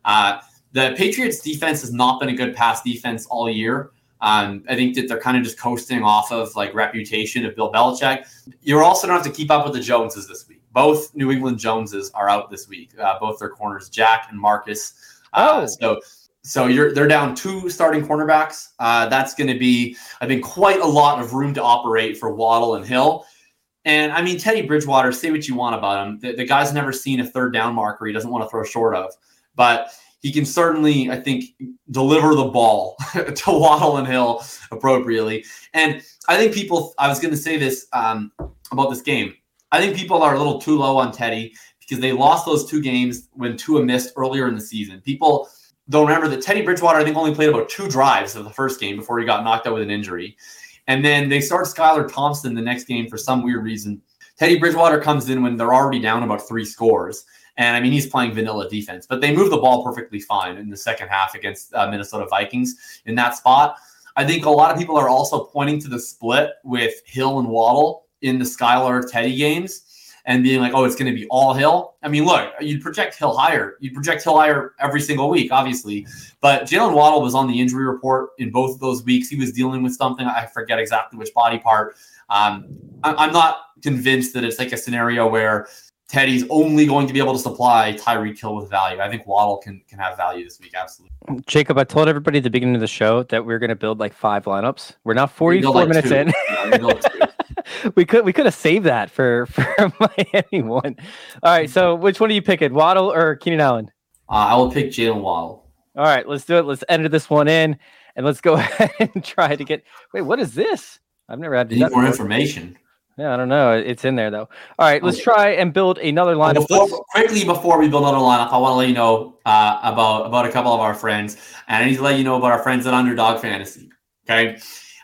Uh, the Patriots defense has not been a good pass defense all year. Um, I think that they're kind of just coasting off of like reputation of Bill Belichick. You're also going to have to keep up with the Joneses this week. Both New England Joneses are out this week. Uh, both their corners, Jack and Marcus. Uh, oh, so so you're they're down two starting cornerbacks. Uh, that's going to be, I think, quite a lot of room to operate for Waddle and Hill. And I mean, Teddy Bridgewater, say what you want about him. The, the guy's never seen a third down marker he doesn't want to throw short of. But he can certainly, I think, deliver the ball [laughs] to Waddle and Hill appropriately. And I think people, I was going to say this um, about this game. I think people are a little too low on Teddy because they lost those two games when Tua missed earlier in the season. People don't remember that Teddy Bridgewater, I think, only played about two drives of the first game before he got knocked out with an injury. And then they start Skylar Thompson the next game for some weird reason. Teddy Bridgewater comes in when they're already down about three scores. And I mean, he's playing vanilla defense, but they move the ball perfectly fine in the second half against uh, Minnesota Vikings in that spot. I think a lot of people are also pointing to the split with Hill and Waddle in the Skylar Teddy games and being like, oh, it's going to be all Hill. I mean, look, you'd project Hill higher. You'd project Hill higher every single week, obviously. But Jalen Waddle was on the injury report in both of those weeks. He was dealing with something. I forget exactly which body part. Um, I'm not convinced that it's like a scenario where Teddy's only going to be able to supply Tyreek Hill with value. I think Waddle can can have value this week, absolutely. Jacob, I told everybody at the beginning of the show that we are going to build like five lineups. We're now 44 like minutes two. in. Yeah, [laughs] we could we could have saved that for [laughs] for Miami one. All right, so which one are you picking, Waddle or Keenan Allen? Uh, I will pick Jalen Waddle. All right, let's do it. Let's enter this one in, and let's go [laughs] ahead and try to get. Wait, what is this? I've never had need more information. Yeah, I don't know. It's in there though. All right, let's try and build another lineup. Before, quickly before we build another lineup, I want to let you know uh, about about a couple of our friends, and I need to let you know about our friends at Underdog Fantasy. Okay,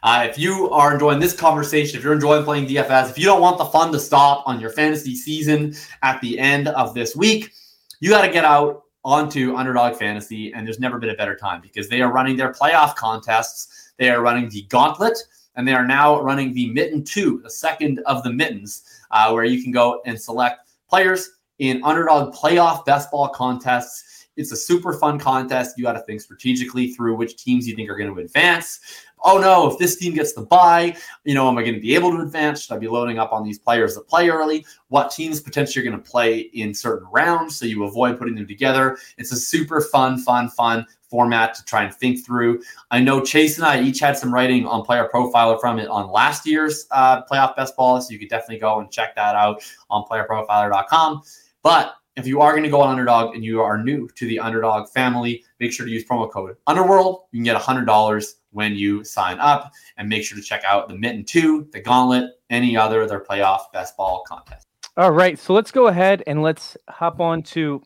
uh, if you are enjoying this conversation, if you're enjoying playing DFS, if you don't want the fun to stop on your fantasy season at the end of this week, you got to get out onto Underdog Fantasy, and there's never been a better time because they are running their playoff contests They are running the Gauntlet, and they are now running the Mitten 2, the second of the mittens, uh, where you can go and select players in underdog playoff best ball contests. It's a super fun contest. You got to think strategically through which teams you think are going to advance. Oh no, if this team gets the buy, you know, am I going to be able to advance? Should I be loading up on these players that play early? What teams potentially are going to play in certain rounds so you avoid putting them together? It's a super fun, fun, fun format to try and think through. I know Chase and I each had some writing on Player Profiler from it on last year's uh, playoff best ball, so you could definitely go and check that out on playerprofiler.com. But if you are going to go on Underdog and you are new to the Underdog family, make sure to use promo code Underworld. You can get $100 when you sign up. And make sure to check out the Mitten 2, the Gauntlet, any other their playoff best ball contest. All right. So let's go ahead and let's hop on to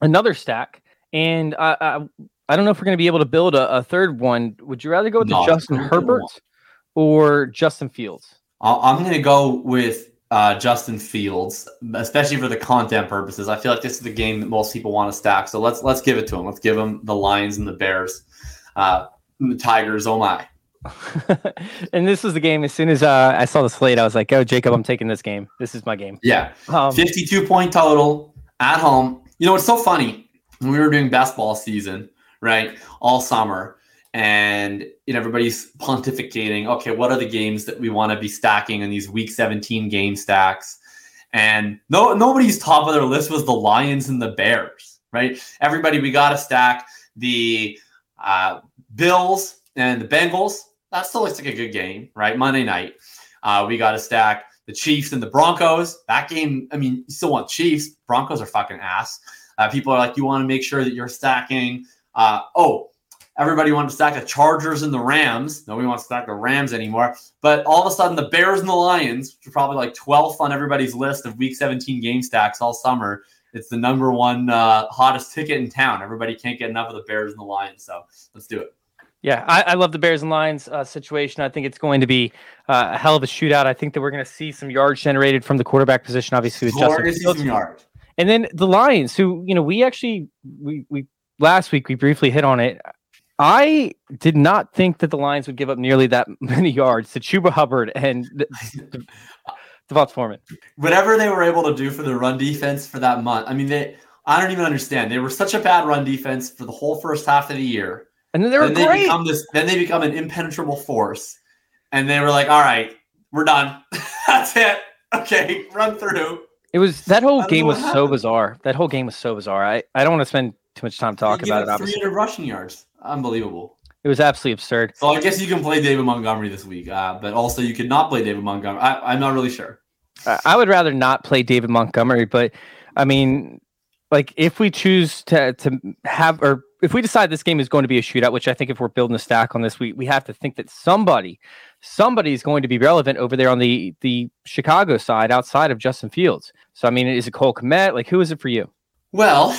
another stack. And I, I, I don't know if we're going to be able to build a, a third one. Would you rather go with No, Justin Herbert or Justin Fields? I'm going to go with uh, Justin Fields, especially for the content purposes. I feel like this is the game that most people want to stack. So let's let's give it to him. Let's give him the Lions and the Bears, uh, the Tigers. Oh my! [laughs] and this was the game. As soon as uh, I saw the slate, I was like, "Oh, Jacob, I'm taking this game. This is my game." Yeah, Um, 52 point total at home. You know, it's so funny when we were doing basketball season, right? All summer. And you know, everybody's pontificating, okay, what are the games that we want to be stacking in these week 17 game stacks? And no nobody's top of their list was the Lions and the Bears, right? Everybody, we gotta stack the uh, Bills and the Bengals. That still looks like a good game, right? Monday night. Uh, we got to stack the Chiefs and the Broncos. That game, I mean, you still want Chiefs. Broncos are fucking ass. Uh, people are like, you want to make sure that you're stacking. Uh, oh, everybody wanted to stack the Chargers and the Rams. Nobody wants to stack the Rams anymore. But all of a sudden, the Bears and the Lions, which are probably like 12th on everybody's list of Week 17 game stacks all summer. It's the number one uh, hottest ticket in town. Everybody can't get enough of the Bears and the Lions. So let's do it. Yeah, I, I love the Bears and Lions uh, situation. I think it's going to be uh, a hell of a shootout. I think that we're going to see some yards generated from the quarterback position, obviously with Justin Fields. And then the Lions, who you know, we actually we we last week we briefly hit on it. I did not think that the Lions would give up nearly that [laughs] many yards to Chuba Hubbard and De- D'Onta Foreman. whatever they were able to do for the run defense for that month. I mean, they I don't even understand. They were such a bad run defense for the whole first half of the year. And then they were then they great. become this then they become an impenetrable force. And they were like, all right, we're done. [laughs] That's it. Okay, run through. It was that whole game was what so bizarre. That whole game was so bizarre. I, I don't want to spend too much time talking They about it. Obviously, 300 rushing yards. Unbelievable. it was absolutely absurd. So I guess you can play David Montgomery this week, uh, but also you could not play David Montgomery. I, I'm not really sure. I I would rather not play David Montgomery, but I mean, like if we choose to to have or if we decide this game is going to be a shootout, which I think if we're building a stack on this, we we have to think that somebody somebody is going to be relevant over there on the the Chicago side outside of Justin Fields. So I mean, is it Cole Kmet? Like who is it for you? Well,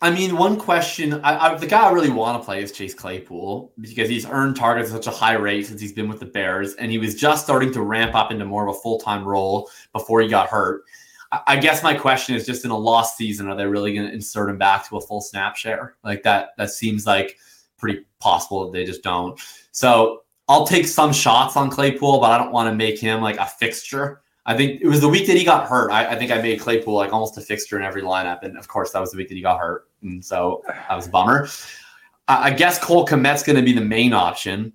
I mean, one question I, I, the guy I really want to play is Chase Claypool because he's earned targets at such a high rate since he's been with the Bears, and he was just starting to ramp up into more of a full time role before he got hurt. I, I guess my question is just in a lost season, are they really going to insert him back to a full snap share? Like that, that seems like pretty possible that they just don't. So I'll take some shots on Claypool, but I don't want to make him like a fixture. I think it was the week that he got hurt. I, I think I made Claypool like almost a fixture in every lineup, and of course that was the week that he got hurt, and so that was a bummer. I, I guess Cole Kmet's going to be the main option,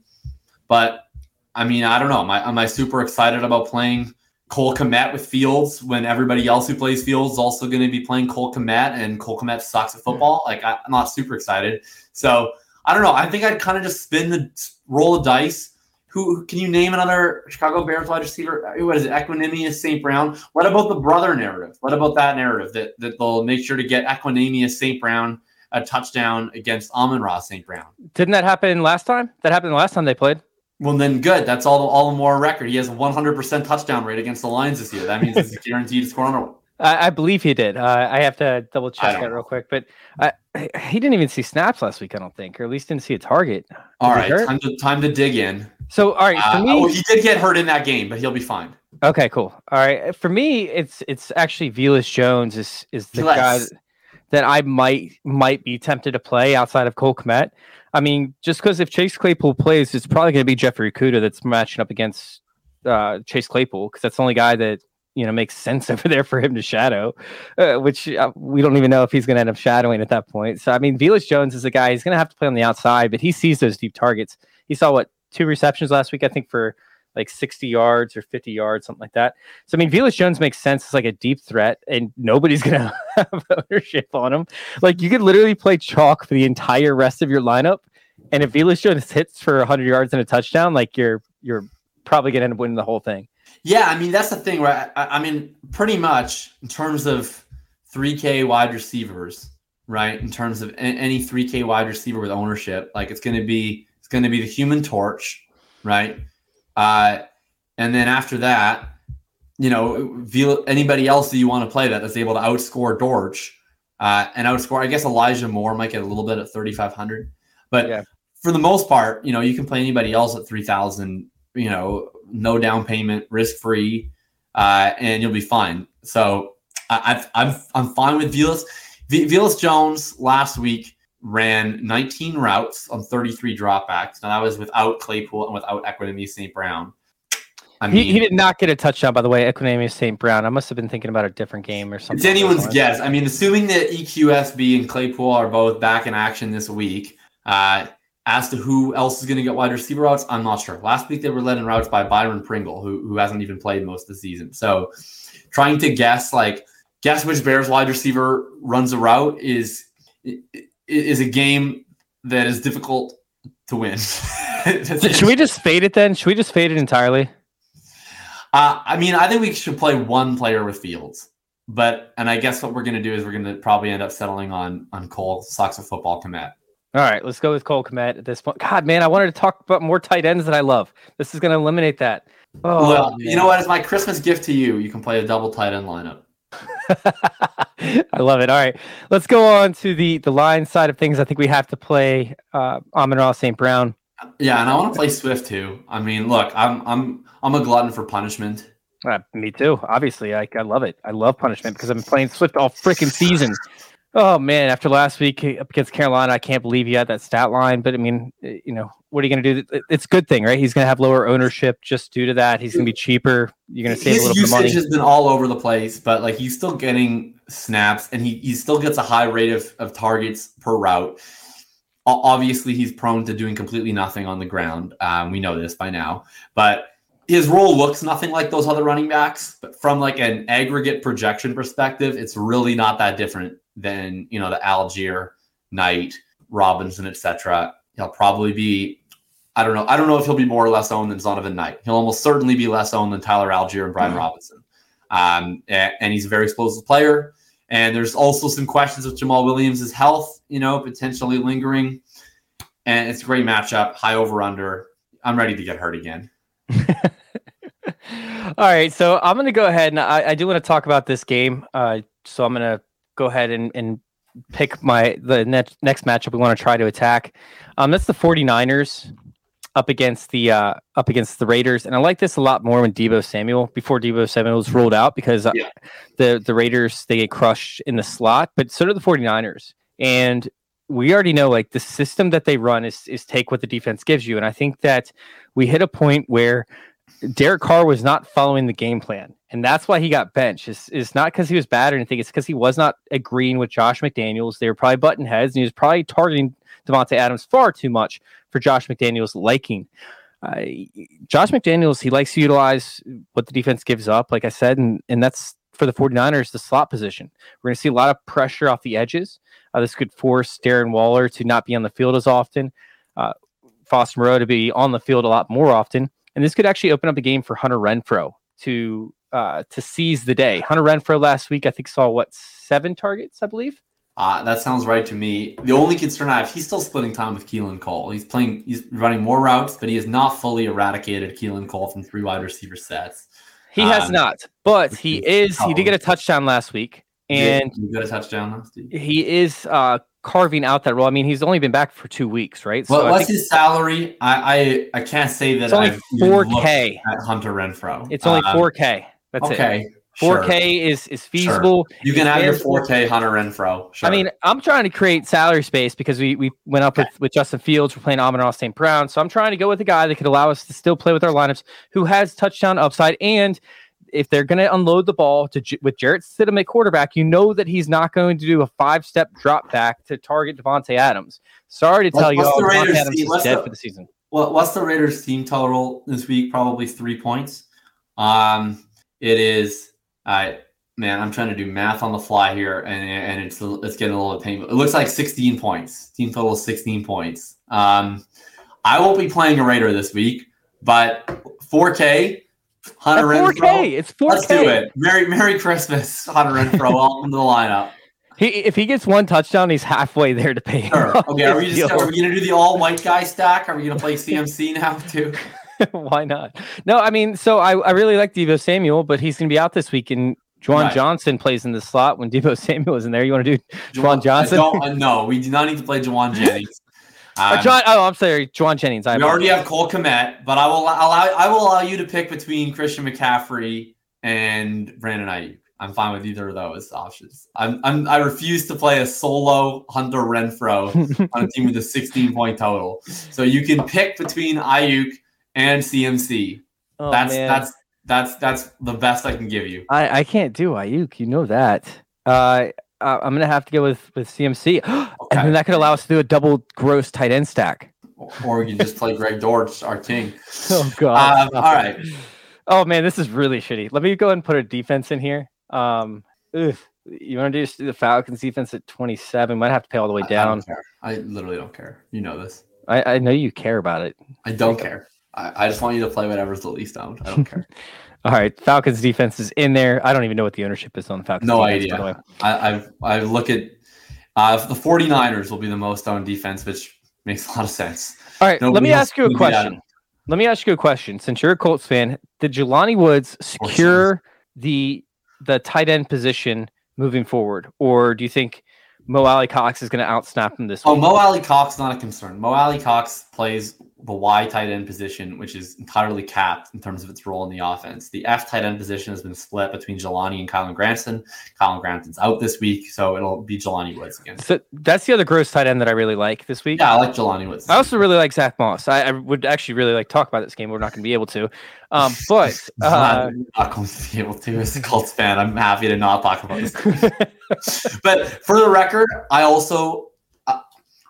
but I mean I don't know. Am I, am I super excited about playing Cole Kmet with Fields when everybody else who plays Fields is also going to be playing Cole Kmet, and Cole Kmet sucks at hmm. football? Like I, I'm not super excited. So I don't know. I think I'd kind of just spin the roll of dice. Who can you name another Chicago Bears wide receiver? What is it? Equanimeous St. Brown. What about the brother narrative? What about that narrative that, that they'll make sure to get Equanimeous St. Brown a touchdown against Amon-Ra St. Brown? Didn't that happen last time? That happened the last time they played. Well, then good. That's all the all the more record. He has a 100% touchdown rate against the Lions this year. That means he's [laughs] guaranteed to score another one. I, I believe he did. Uh, I have to double check that know. real quick, but I, [clears throat] he didn't even see snaps last week. I don't think, or at least didn't see a target. All he right, time to time to dig in. So, all right, for Uh, me, oh, he did get hurt in that game, but he'll be fine. Okay, cool. All right. For me, it's it's actually Velus Jones is is the guy that, I might might be tempted to play outside of Cole Kmet. I mean, just because if Chase Claypool plays, it's probably going to be Jeffrey Okudah that's matching up against uh, Chase Claypool because that's the only guy that you know makes sense [laughs] over there for him to shadow, uh, which uh, we don't even know if he's going to end up shadowing at that point. So I mean, Velus Jones is a guy he's going to have to play on the outside, but he sees those deep targets. He saw what two receptions last week, I think, for like 60 yards or 50 yards, something like that. So I mean, Velus Jones makes sense as like a deep threat, and nobody's [laughs] going to have ownership on him. Like you could literally play chalk for the entire rest of your lineup, and if Velus Jones hits for 100 yards and a touchdown, like you're you're probably going to end up winning the whole thing. Yeah, I mean that's the thing, right? I, I mean, pretty much in terms of 3K wide receivers, right? In terms of any 3K wide receiver with ownership, like it's going to be it's going to be the Human Torch, right? Uh, and then after that, you know, anybody else that you want to play that that's able to outscore Dortch uh, and outscore, I guess Elijah Moore might get a little bit at 3,500, but yeah. for the most part, you know, you can play anybody else at 3,000 you know, no down payment, risk free, uh, and you'll be fine. So I, I'm I'm fine with Velus. V- Velus Jones last week ran 19 routes on 33 dropbacks. Now that was without Claypool and without Equanimeous St. Brown. I mean, he, he, did not get a touchdown, by the way. Equanimeous St. Brown. I must have been thinking about a different game or something. It's anyone's guess. I mean, assuming that EQSB and Claypool are both back in action this week, uh, as to who else is going to get wide receiver routes, I'm not sure. Last week they were led in routes by Byron Pringle, who, who hasn't even played most of the season. So trying to guess like guess which Bears wide receiver runs a route is is a game that is difficult to win. [laughs] should we just fade it then? Should we just fade it entirely? Uh, I mean, I think we should play one player with Fields, but and I guess what we're going to do is we're going to probably end up settling on on Cole Sox of Football Kmet. All right, let's go with Cole Kmet at this point. God, man, I wanted to talk about more tight ends that I love. This is going to eliminate that. Oh, well, man. you know what? As my Christmas gift to you, you can play a double tight end lineup. [laughs] I love it. All right, let's go on to the the line side of things. I think we have to play uh, Amon-Ra St. Brown. Yeah, and I want to play Swift too. I mean, look, I'm I'm I'm a glutton for punishment. Uh, me too. Obviously, I, I love it. I love punishment because I've been playing Swift all freaking season. Oh man, after last week up against Carolina, I can't believe he had that stat line. But I mean, eh, you know, what are you going to do? It's a good thing, right? He's going to have lower ownership just due to that. He's going to be cheaper. You're going to save His a little bit of money. His usage has been all over the place, but like he's still getting snaps, and he he still gets a high rate of of targets per route. Obviously, he's prone to doing completely nothing on the ground. Um, we know this by now, but his role looks nothing like those other running backs. But from like an aggregate projection perspective, it's really not that different than you know the Allgeier, Knight, Robinson, etc. He'll probably be. I don't know. I don't know if he'll be more or less owned than Zonovan Knight. He'll almost certainly be less owned than Tyler Allgeier and Brian mm-hmm. Robinson. Um, and, and, he's a very explosive player. And there's also some questions with Jamaal Williams' health, you know, potentially lingering. And it's a great matchup, high over under. I'm ready to get hurt again. [laughs] All right, so I'm going to go ahead and I, I do want to talk about this game. Uh, so I'm going to go ahead and, and pick my the next next matchup we want to try to attack. Um, that's the 49ers up against the uh, up against the Raiders, and I like this a lot more when Deebo Samuel before Deebo Samuel was rolled out because uh, yeah. the the Raiders they get crushed in the slot, but so do the 49ers. And we already know like the system that they run is is take what the defense gives you, and I think that we hit a point where Derek Carr was not following the game plan, and that's why he got benched. It's, it's not because he was bad or anything. It's because he was not agreeing with Josh McDaniels. They were probably button heads, and he was probably targeting Davante Adams far too much for Josh McDaniels' liking. Uh, Josh McDaniels, he likes to utilize what the defense gives up, like I said, and, and that's for the 49ers, the slot position. We're going to see a lot of pressure off the edges. Uh, this could force Darren Waller to not be on the field as often, uh, Foster Moreau to be on the field a lot more often. And this could actually open up a game for Hunter Renfrow to uh, to seize the day. Hunter Renfrow last week, I think, saw what seven targets, I believe. Uh, that sounds right to me. The only concern I have, he's still splitting time with Keelan Cole. He's playing, he's running more routes, but he has not fully eradicated Keelan Cole from three wide receiver sets. He um, has not, but he is. He did get a touchdown last week, and he got a touchdown last week. He is uh, carving out that role. I mean, he's only been back for two weeks, right? So what's his salary? I, I I can't say that. It's only four K at Hunter Renfrow. It's only um, four K. That's okay. it. 4K sure. is is feasible. Sure. You can have your 4K Hunter Renfrow. Sure. I mean, I'm trying to create salary space because we we went up okay. with, with Justin Fields. We're playing Amon-Ra St. Brown. So I'm trying to go with a guy that could allow us to still play with our lineups who has touchdown upside. And if they're going to unload the ball to with Jarrett Stidham at quarterback, you know that he's not going to do a five step drop back to target Davante Adams. Sorry to tell you, all, Davante Adams is dead the, for the season. Well, what's the Raiders team total this week? Probably three points. Um, it is. I man, I'm trying to do math on the fly here, and and it's it's getting a little painful. It looks like 16 points. Team total 16 points. Um, I won't be playing a Raider this week, but 4K. Hunter At 4K. Renfrow, it's 4K. Let's do it. Merry Merry Christmas, Hunter Renfrow. Welcome to the lineup. He, if he gets one touchdown, he's halfway there to pay. Sure. Okay. Are we just are we gonna do the all white guy stack? Are we gonna play CMC now too? [laughs] Why not? No, I mean, so I, I really like Deebo Samuel, but he's gonna be out this week, and Juwan right. Johnson plays in the slot when Deebo [laughs] Samuel is in there. You want to do Juwan, Johnson? Uh, no, we do not need to play Jauan Jennings. Um, John, oh, I'm sorry, Jauan Jennings. I we already have Cole Kmet, but I will allow I will allow you to pick between Christian McCaffrey and Brandon Aiyuk. I'm fine with either of those options. I'm, I'm i refuse to play a solo Hunter Renfrow on a team with a [laughs] 16 point total. So you can pick between Aiyuk and CMC. Oh, that's man. that's that's that's the best I can give you. I I can't do Aiyuk. You know that. Uh, I'm gonna have to go with with CMC, okay. [gasps] and then that could allow us to do a double gross tight end stack. Or we can just play Greg Dortch, our king. [laughs] Oh god! Um, all right. Oh man, this is really shitty. Let me go ahead and put a defense in here. Um, ugh, you want to do the Falcons defense at 27? Might have to pay all the way down. I, I literally don't care. You know this. I, I know you care about it. I don't care. I, I just want you to play whatever's the least owned. I don't [laughs] care. All right, Falcons defense is in there. I don't even know what the ownership is on the Falcons. No defense, idea. I, I I look at uh, the 49ers will be the most owned defense, which makes a lot of sense. All right, Nobody let me ask you a question. Let me ask you a question. Since you're a Colts fan, did Jelani Woods secure the the tight end position moving forward, or do you think Mo Alie-Cox is going to outsnap him this oh, week? Oh, Mo Alie-Cox is not a concern. Mo Alie-Cox plays the Y tight end position, which is entirely capped in terms of its role in the offense. The F tight end position has been split between Jelani and Kylen Granson. Kylen Granson's out this week, so it'll be Jelani Woods again. So that's the other gross tight end that I really like this week. Yeah, I like Jelani Woods. I also really like Zach Moss. I, I would actually really like talk about this game. We're not going to be able to, um, [laughs] but uh, not going to be able to. As a Colts fan, I'm happy to not talk about this. [laughs] but for the record, I also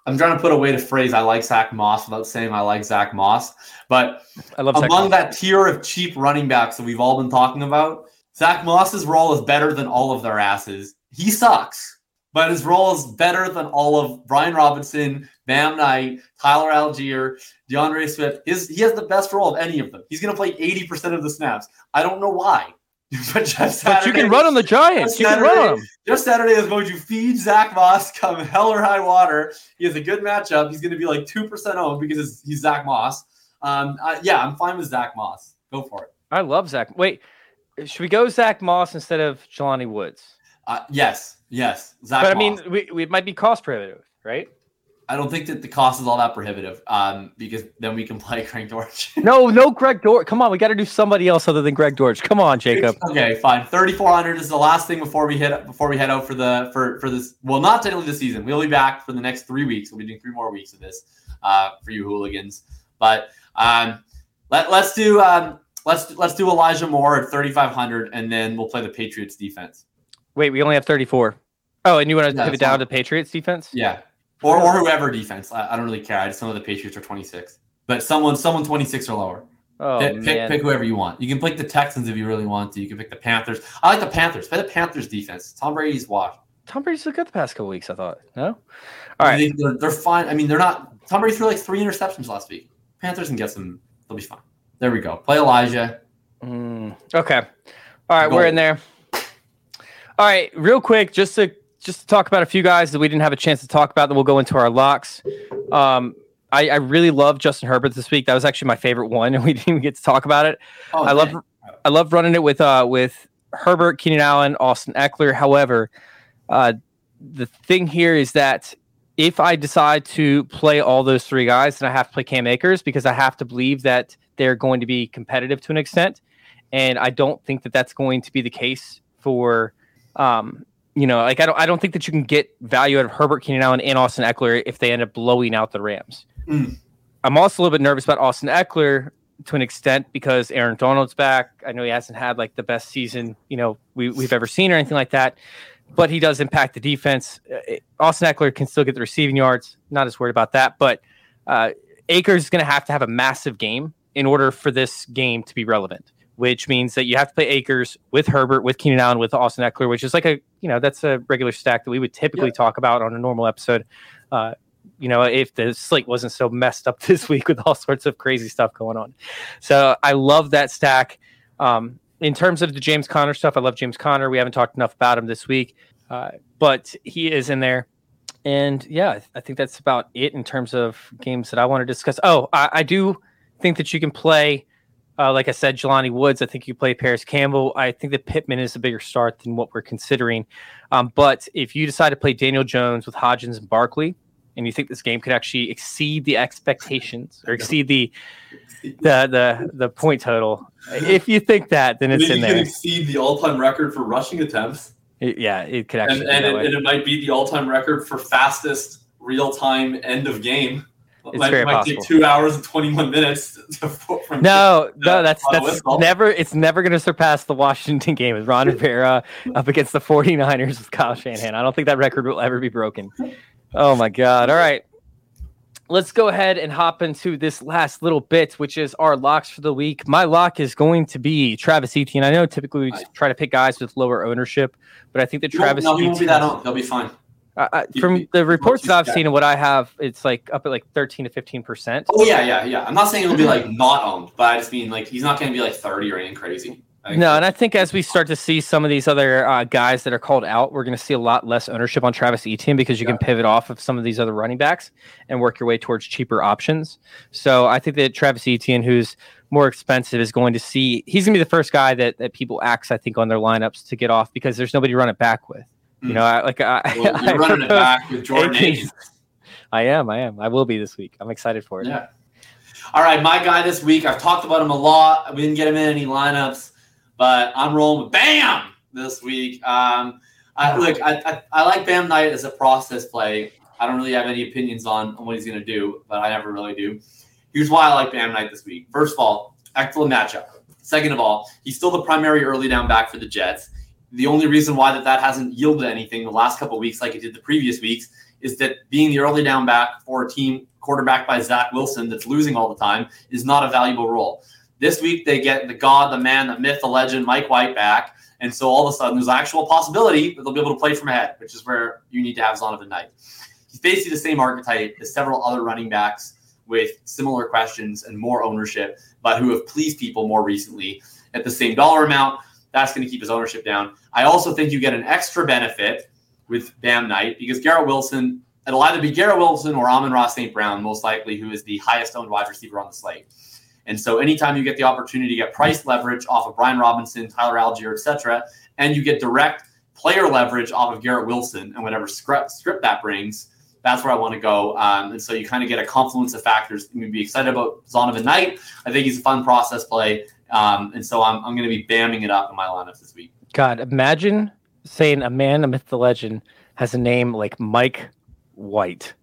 I'm trying to put a way to phrase I like Zach Moss without saying I like Zach Moss. But I love among that tier of cheap running backs that we've all been talking about, Zach Moss's role is better than all of their asses. He sucks, but his role is better than all of Brian Robinson, Bam Knight, Tyler Allgeier, D'Andre Swift. His, he has the best role of any of them. He's going to play 80% of the snaps. I don't know why. [laughs] but just Saturday, but you can run on the Giants. You Saturday, can run on them. Just Saturday is going to feed Zach Moss come hell or high water. He has a good matchup. He's going to be like two percent owned because he's Zach Moss. Um, uh, yeah, I'm fine with Zach Moss. Go for it. I love Zach. Wait, should we go Zach Moss instead of Jelani Woods? Uh, yes, yes. Zach. But I mean, we, we, it might be cost prohibitive, right? I don't think that the cost is all that prohibitive um, because then we can play [laughs] Greg Dortch. no, no, Greg Dortch. Come on, we got to do somebody else other than Greg Dortch. Come on, Jacob. Okay, fine. Thirty four hundred is the last thing before we hit before we head out for the for for this. Well, not technically the season. We'll be back for the next three weeks. We'll be doing three more weeks of this uh, for you hooligans. But um, let let's do um, let's let's do Elijah Moore at thirty five hundred, and then we'll play the Patriots defense. Wait, we only have thirty four. Oh, and you want to yeah, pivot down to Patriots defense? Yeah or or whoever defense. I, I, don't really care. I just know the Patriots are 26, but someone someone 26 or lower. Oh, pick, pick, pick whoever you want. You can pick the Texans if you really want to. You can pick the Panthers. I like the Panthers. Play the Panthers defense. Tom Brady's watch. Tom Brady's looked good the past couple weeks. I thought. No. All right. They, are they're fine. I mean, they're not. Tom Brady threw like three interceptions last week. Panthers can get some. They'll be fine. There we go. Play Elijah. Mm, okay. All right, we're in there. All right, real quick, just to just to talk about a few guys that we didn't have a chance to talk about, then we'll go into our locks. Um, I, I, really love Justin Herbert this week. That was actually my favorite one, [laughs] and we didn't even get to talk about it. Oh, I man. love I love running it with uh with Herbert, Keenan Allen, Austin Ekeler. However, uh, the thing here is that if I decide to play all those three guys, then I have to play Cam Akers because I have to believe that they're going to be competitive to an extent. and I don't think that that's going to be the case for. Um, you know, like I don't, I don't think that you can get value out of Herbert, Keenan Allen, and Austin Ekeler if they end up blowing out the Rams. Mm. I'm also a little bit nervous about Austin Ekeler to an extent because Aaron Donald's back. I know he hasn't had like the best season, you know, we, we've ever seen or anything like that, but he does impact the defense. Uh, Austin Ekeler can still get the receiving yards. Not as worried about that, but uh, Akers is going to have to have a massive game in order for this game to be relevant. Which means that you have to play Akers with Herbert, with Keenan Allen, with Austin Ekeler, which is like a you know that's a regular stack that we would typically talk about on a normal episode. Uh, you know, if the slate wasn't so messed up [laughs] this week with all sorts of crazy stuff going on. So I love that stack. Um, in terms of the James Conner stuff, I love James Conner. We haven't talked enough about him this week, uh, but he is in there. And yeah, I- I think that's about it in terms of games that I want to discuss. Oh, I, I do think that you can play, uh, like I said, Jelani Woods. I think you play Parris Campbell. I think that Pittman is a bigger start than what we're considering. Um, but if you decide to play Daniel Jones with Hodgins and Barkley, and you think this game could actually exceed the expectations or exceed the the the, the point total, if you think that, then it's in there. exceed the all-time record for rushing attempts, It- yeah, it could actually. and, that it, and it might be the all-time record for fastest real-time end of game. It's might, very might possible. take two hours and twenty-one minutes. [laughs] To, from No, no, that's that's whistle. never. It's never going to surpass the Washington [laughs] game with Ron Rivera up against the 49ers with Kyle Shanahan. I don't think that record will ever be broken. Oh my God! All right, let's go ahead and hop into this last little bit, which is our locks for the week. My lock is going to be Travis Etienne. I know typically we try to pick guys with lower ownership, but I think that Travis no, he won't be that on. They'll be fine. I- from the reports that I've seen and what I have, it's like up at like 13 to 15 percent. Oh yeah, yeah, yeah. I'm not saying it'll be like not owned, but I just mean like he's not going to be like 30 or anything crazy. No, and I think as we start to see some of these other uh, guys that are called out, we're going to see a lot less ownership on Travis Etienne because you can pivot off of some of these other running backs and work your way towards cheaper options. So I think that Travis Etienne, who's more expensive, is going to see he's going to be the first guy that, that people axe, I think, on their lineups to get off because there's nobody to run it back with. You Mm. know, I, like I, Well, [laughs] I running it back with Jordan. Akins. I am, I am, I will be this week. I'm excited for it. Yeah. All right, my guy this week. I've talked about him a lot. We didn't get him in any lineups, but I'm rolling with Bam this week. Um, I, look, I, I, I like Bam Knight as a process play. I don't really have any opinions on, on what he's going to do, but I never really do. Here's why I like Bam Knight this week. First of all, excellent matchup. Second of all, he's still the primary early down back for the Jets. The only reason why that, that hasn't yielded anything the last couple weeks, like it did the previous weeks, is that being the early down back for a team quarterbacked by Zach Wilson that's losing all the time is not a valuable role. This week they get the god, the man, the myth, the legend, Mike White back. And so all of a sudden there's actual possibility that they'll be able to play from ahead, which is where you need to have Zonovan Knight. He's basically the same archetype as several other running backs with similar questions and more ownership, but who have pleased people more recently at the same dollar amount. That's going to keep his ownership down. I also think you get an extra benefit with Bam Knight because Garrett Wilson, it'll either be Garrett Wilson or Amon-Ra St. Brown, most likely, who is the highest owned wide receiver on the slate. And so anytime you get the opportunity to get price leverage off of Brian Robinson, Tyler Allgeier, etc., and you get direct player leverage off of Garrett Wilson and whatever script, script that brings, that's where I want to go. Um, and so you kind of get a confluence of factors. You can be excited about Zonovan Knight. I think he's a fun process play. Um, and so I'm, I'm going to be bamming it up in my lineups this week. God, imagine saying a man, a myth, the legend has a name like Mike White.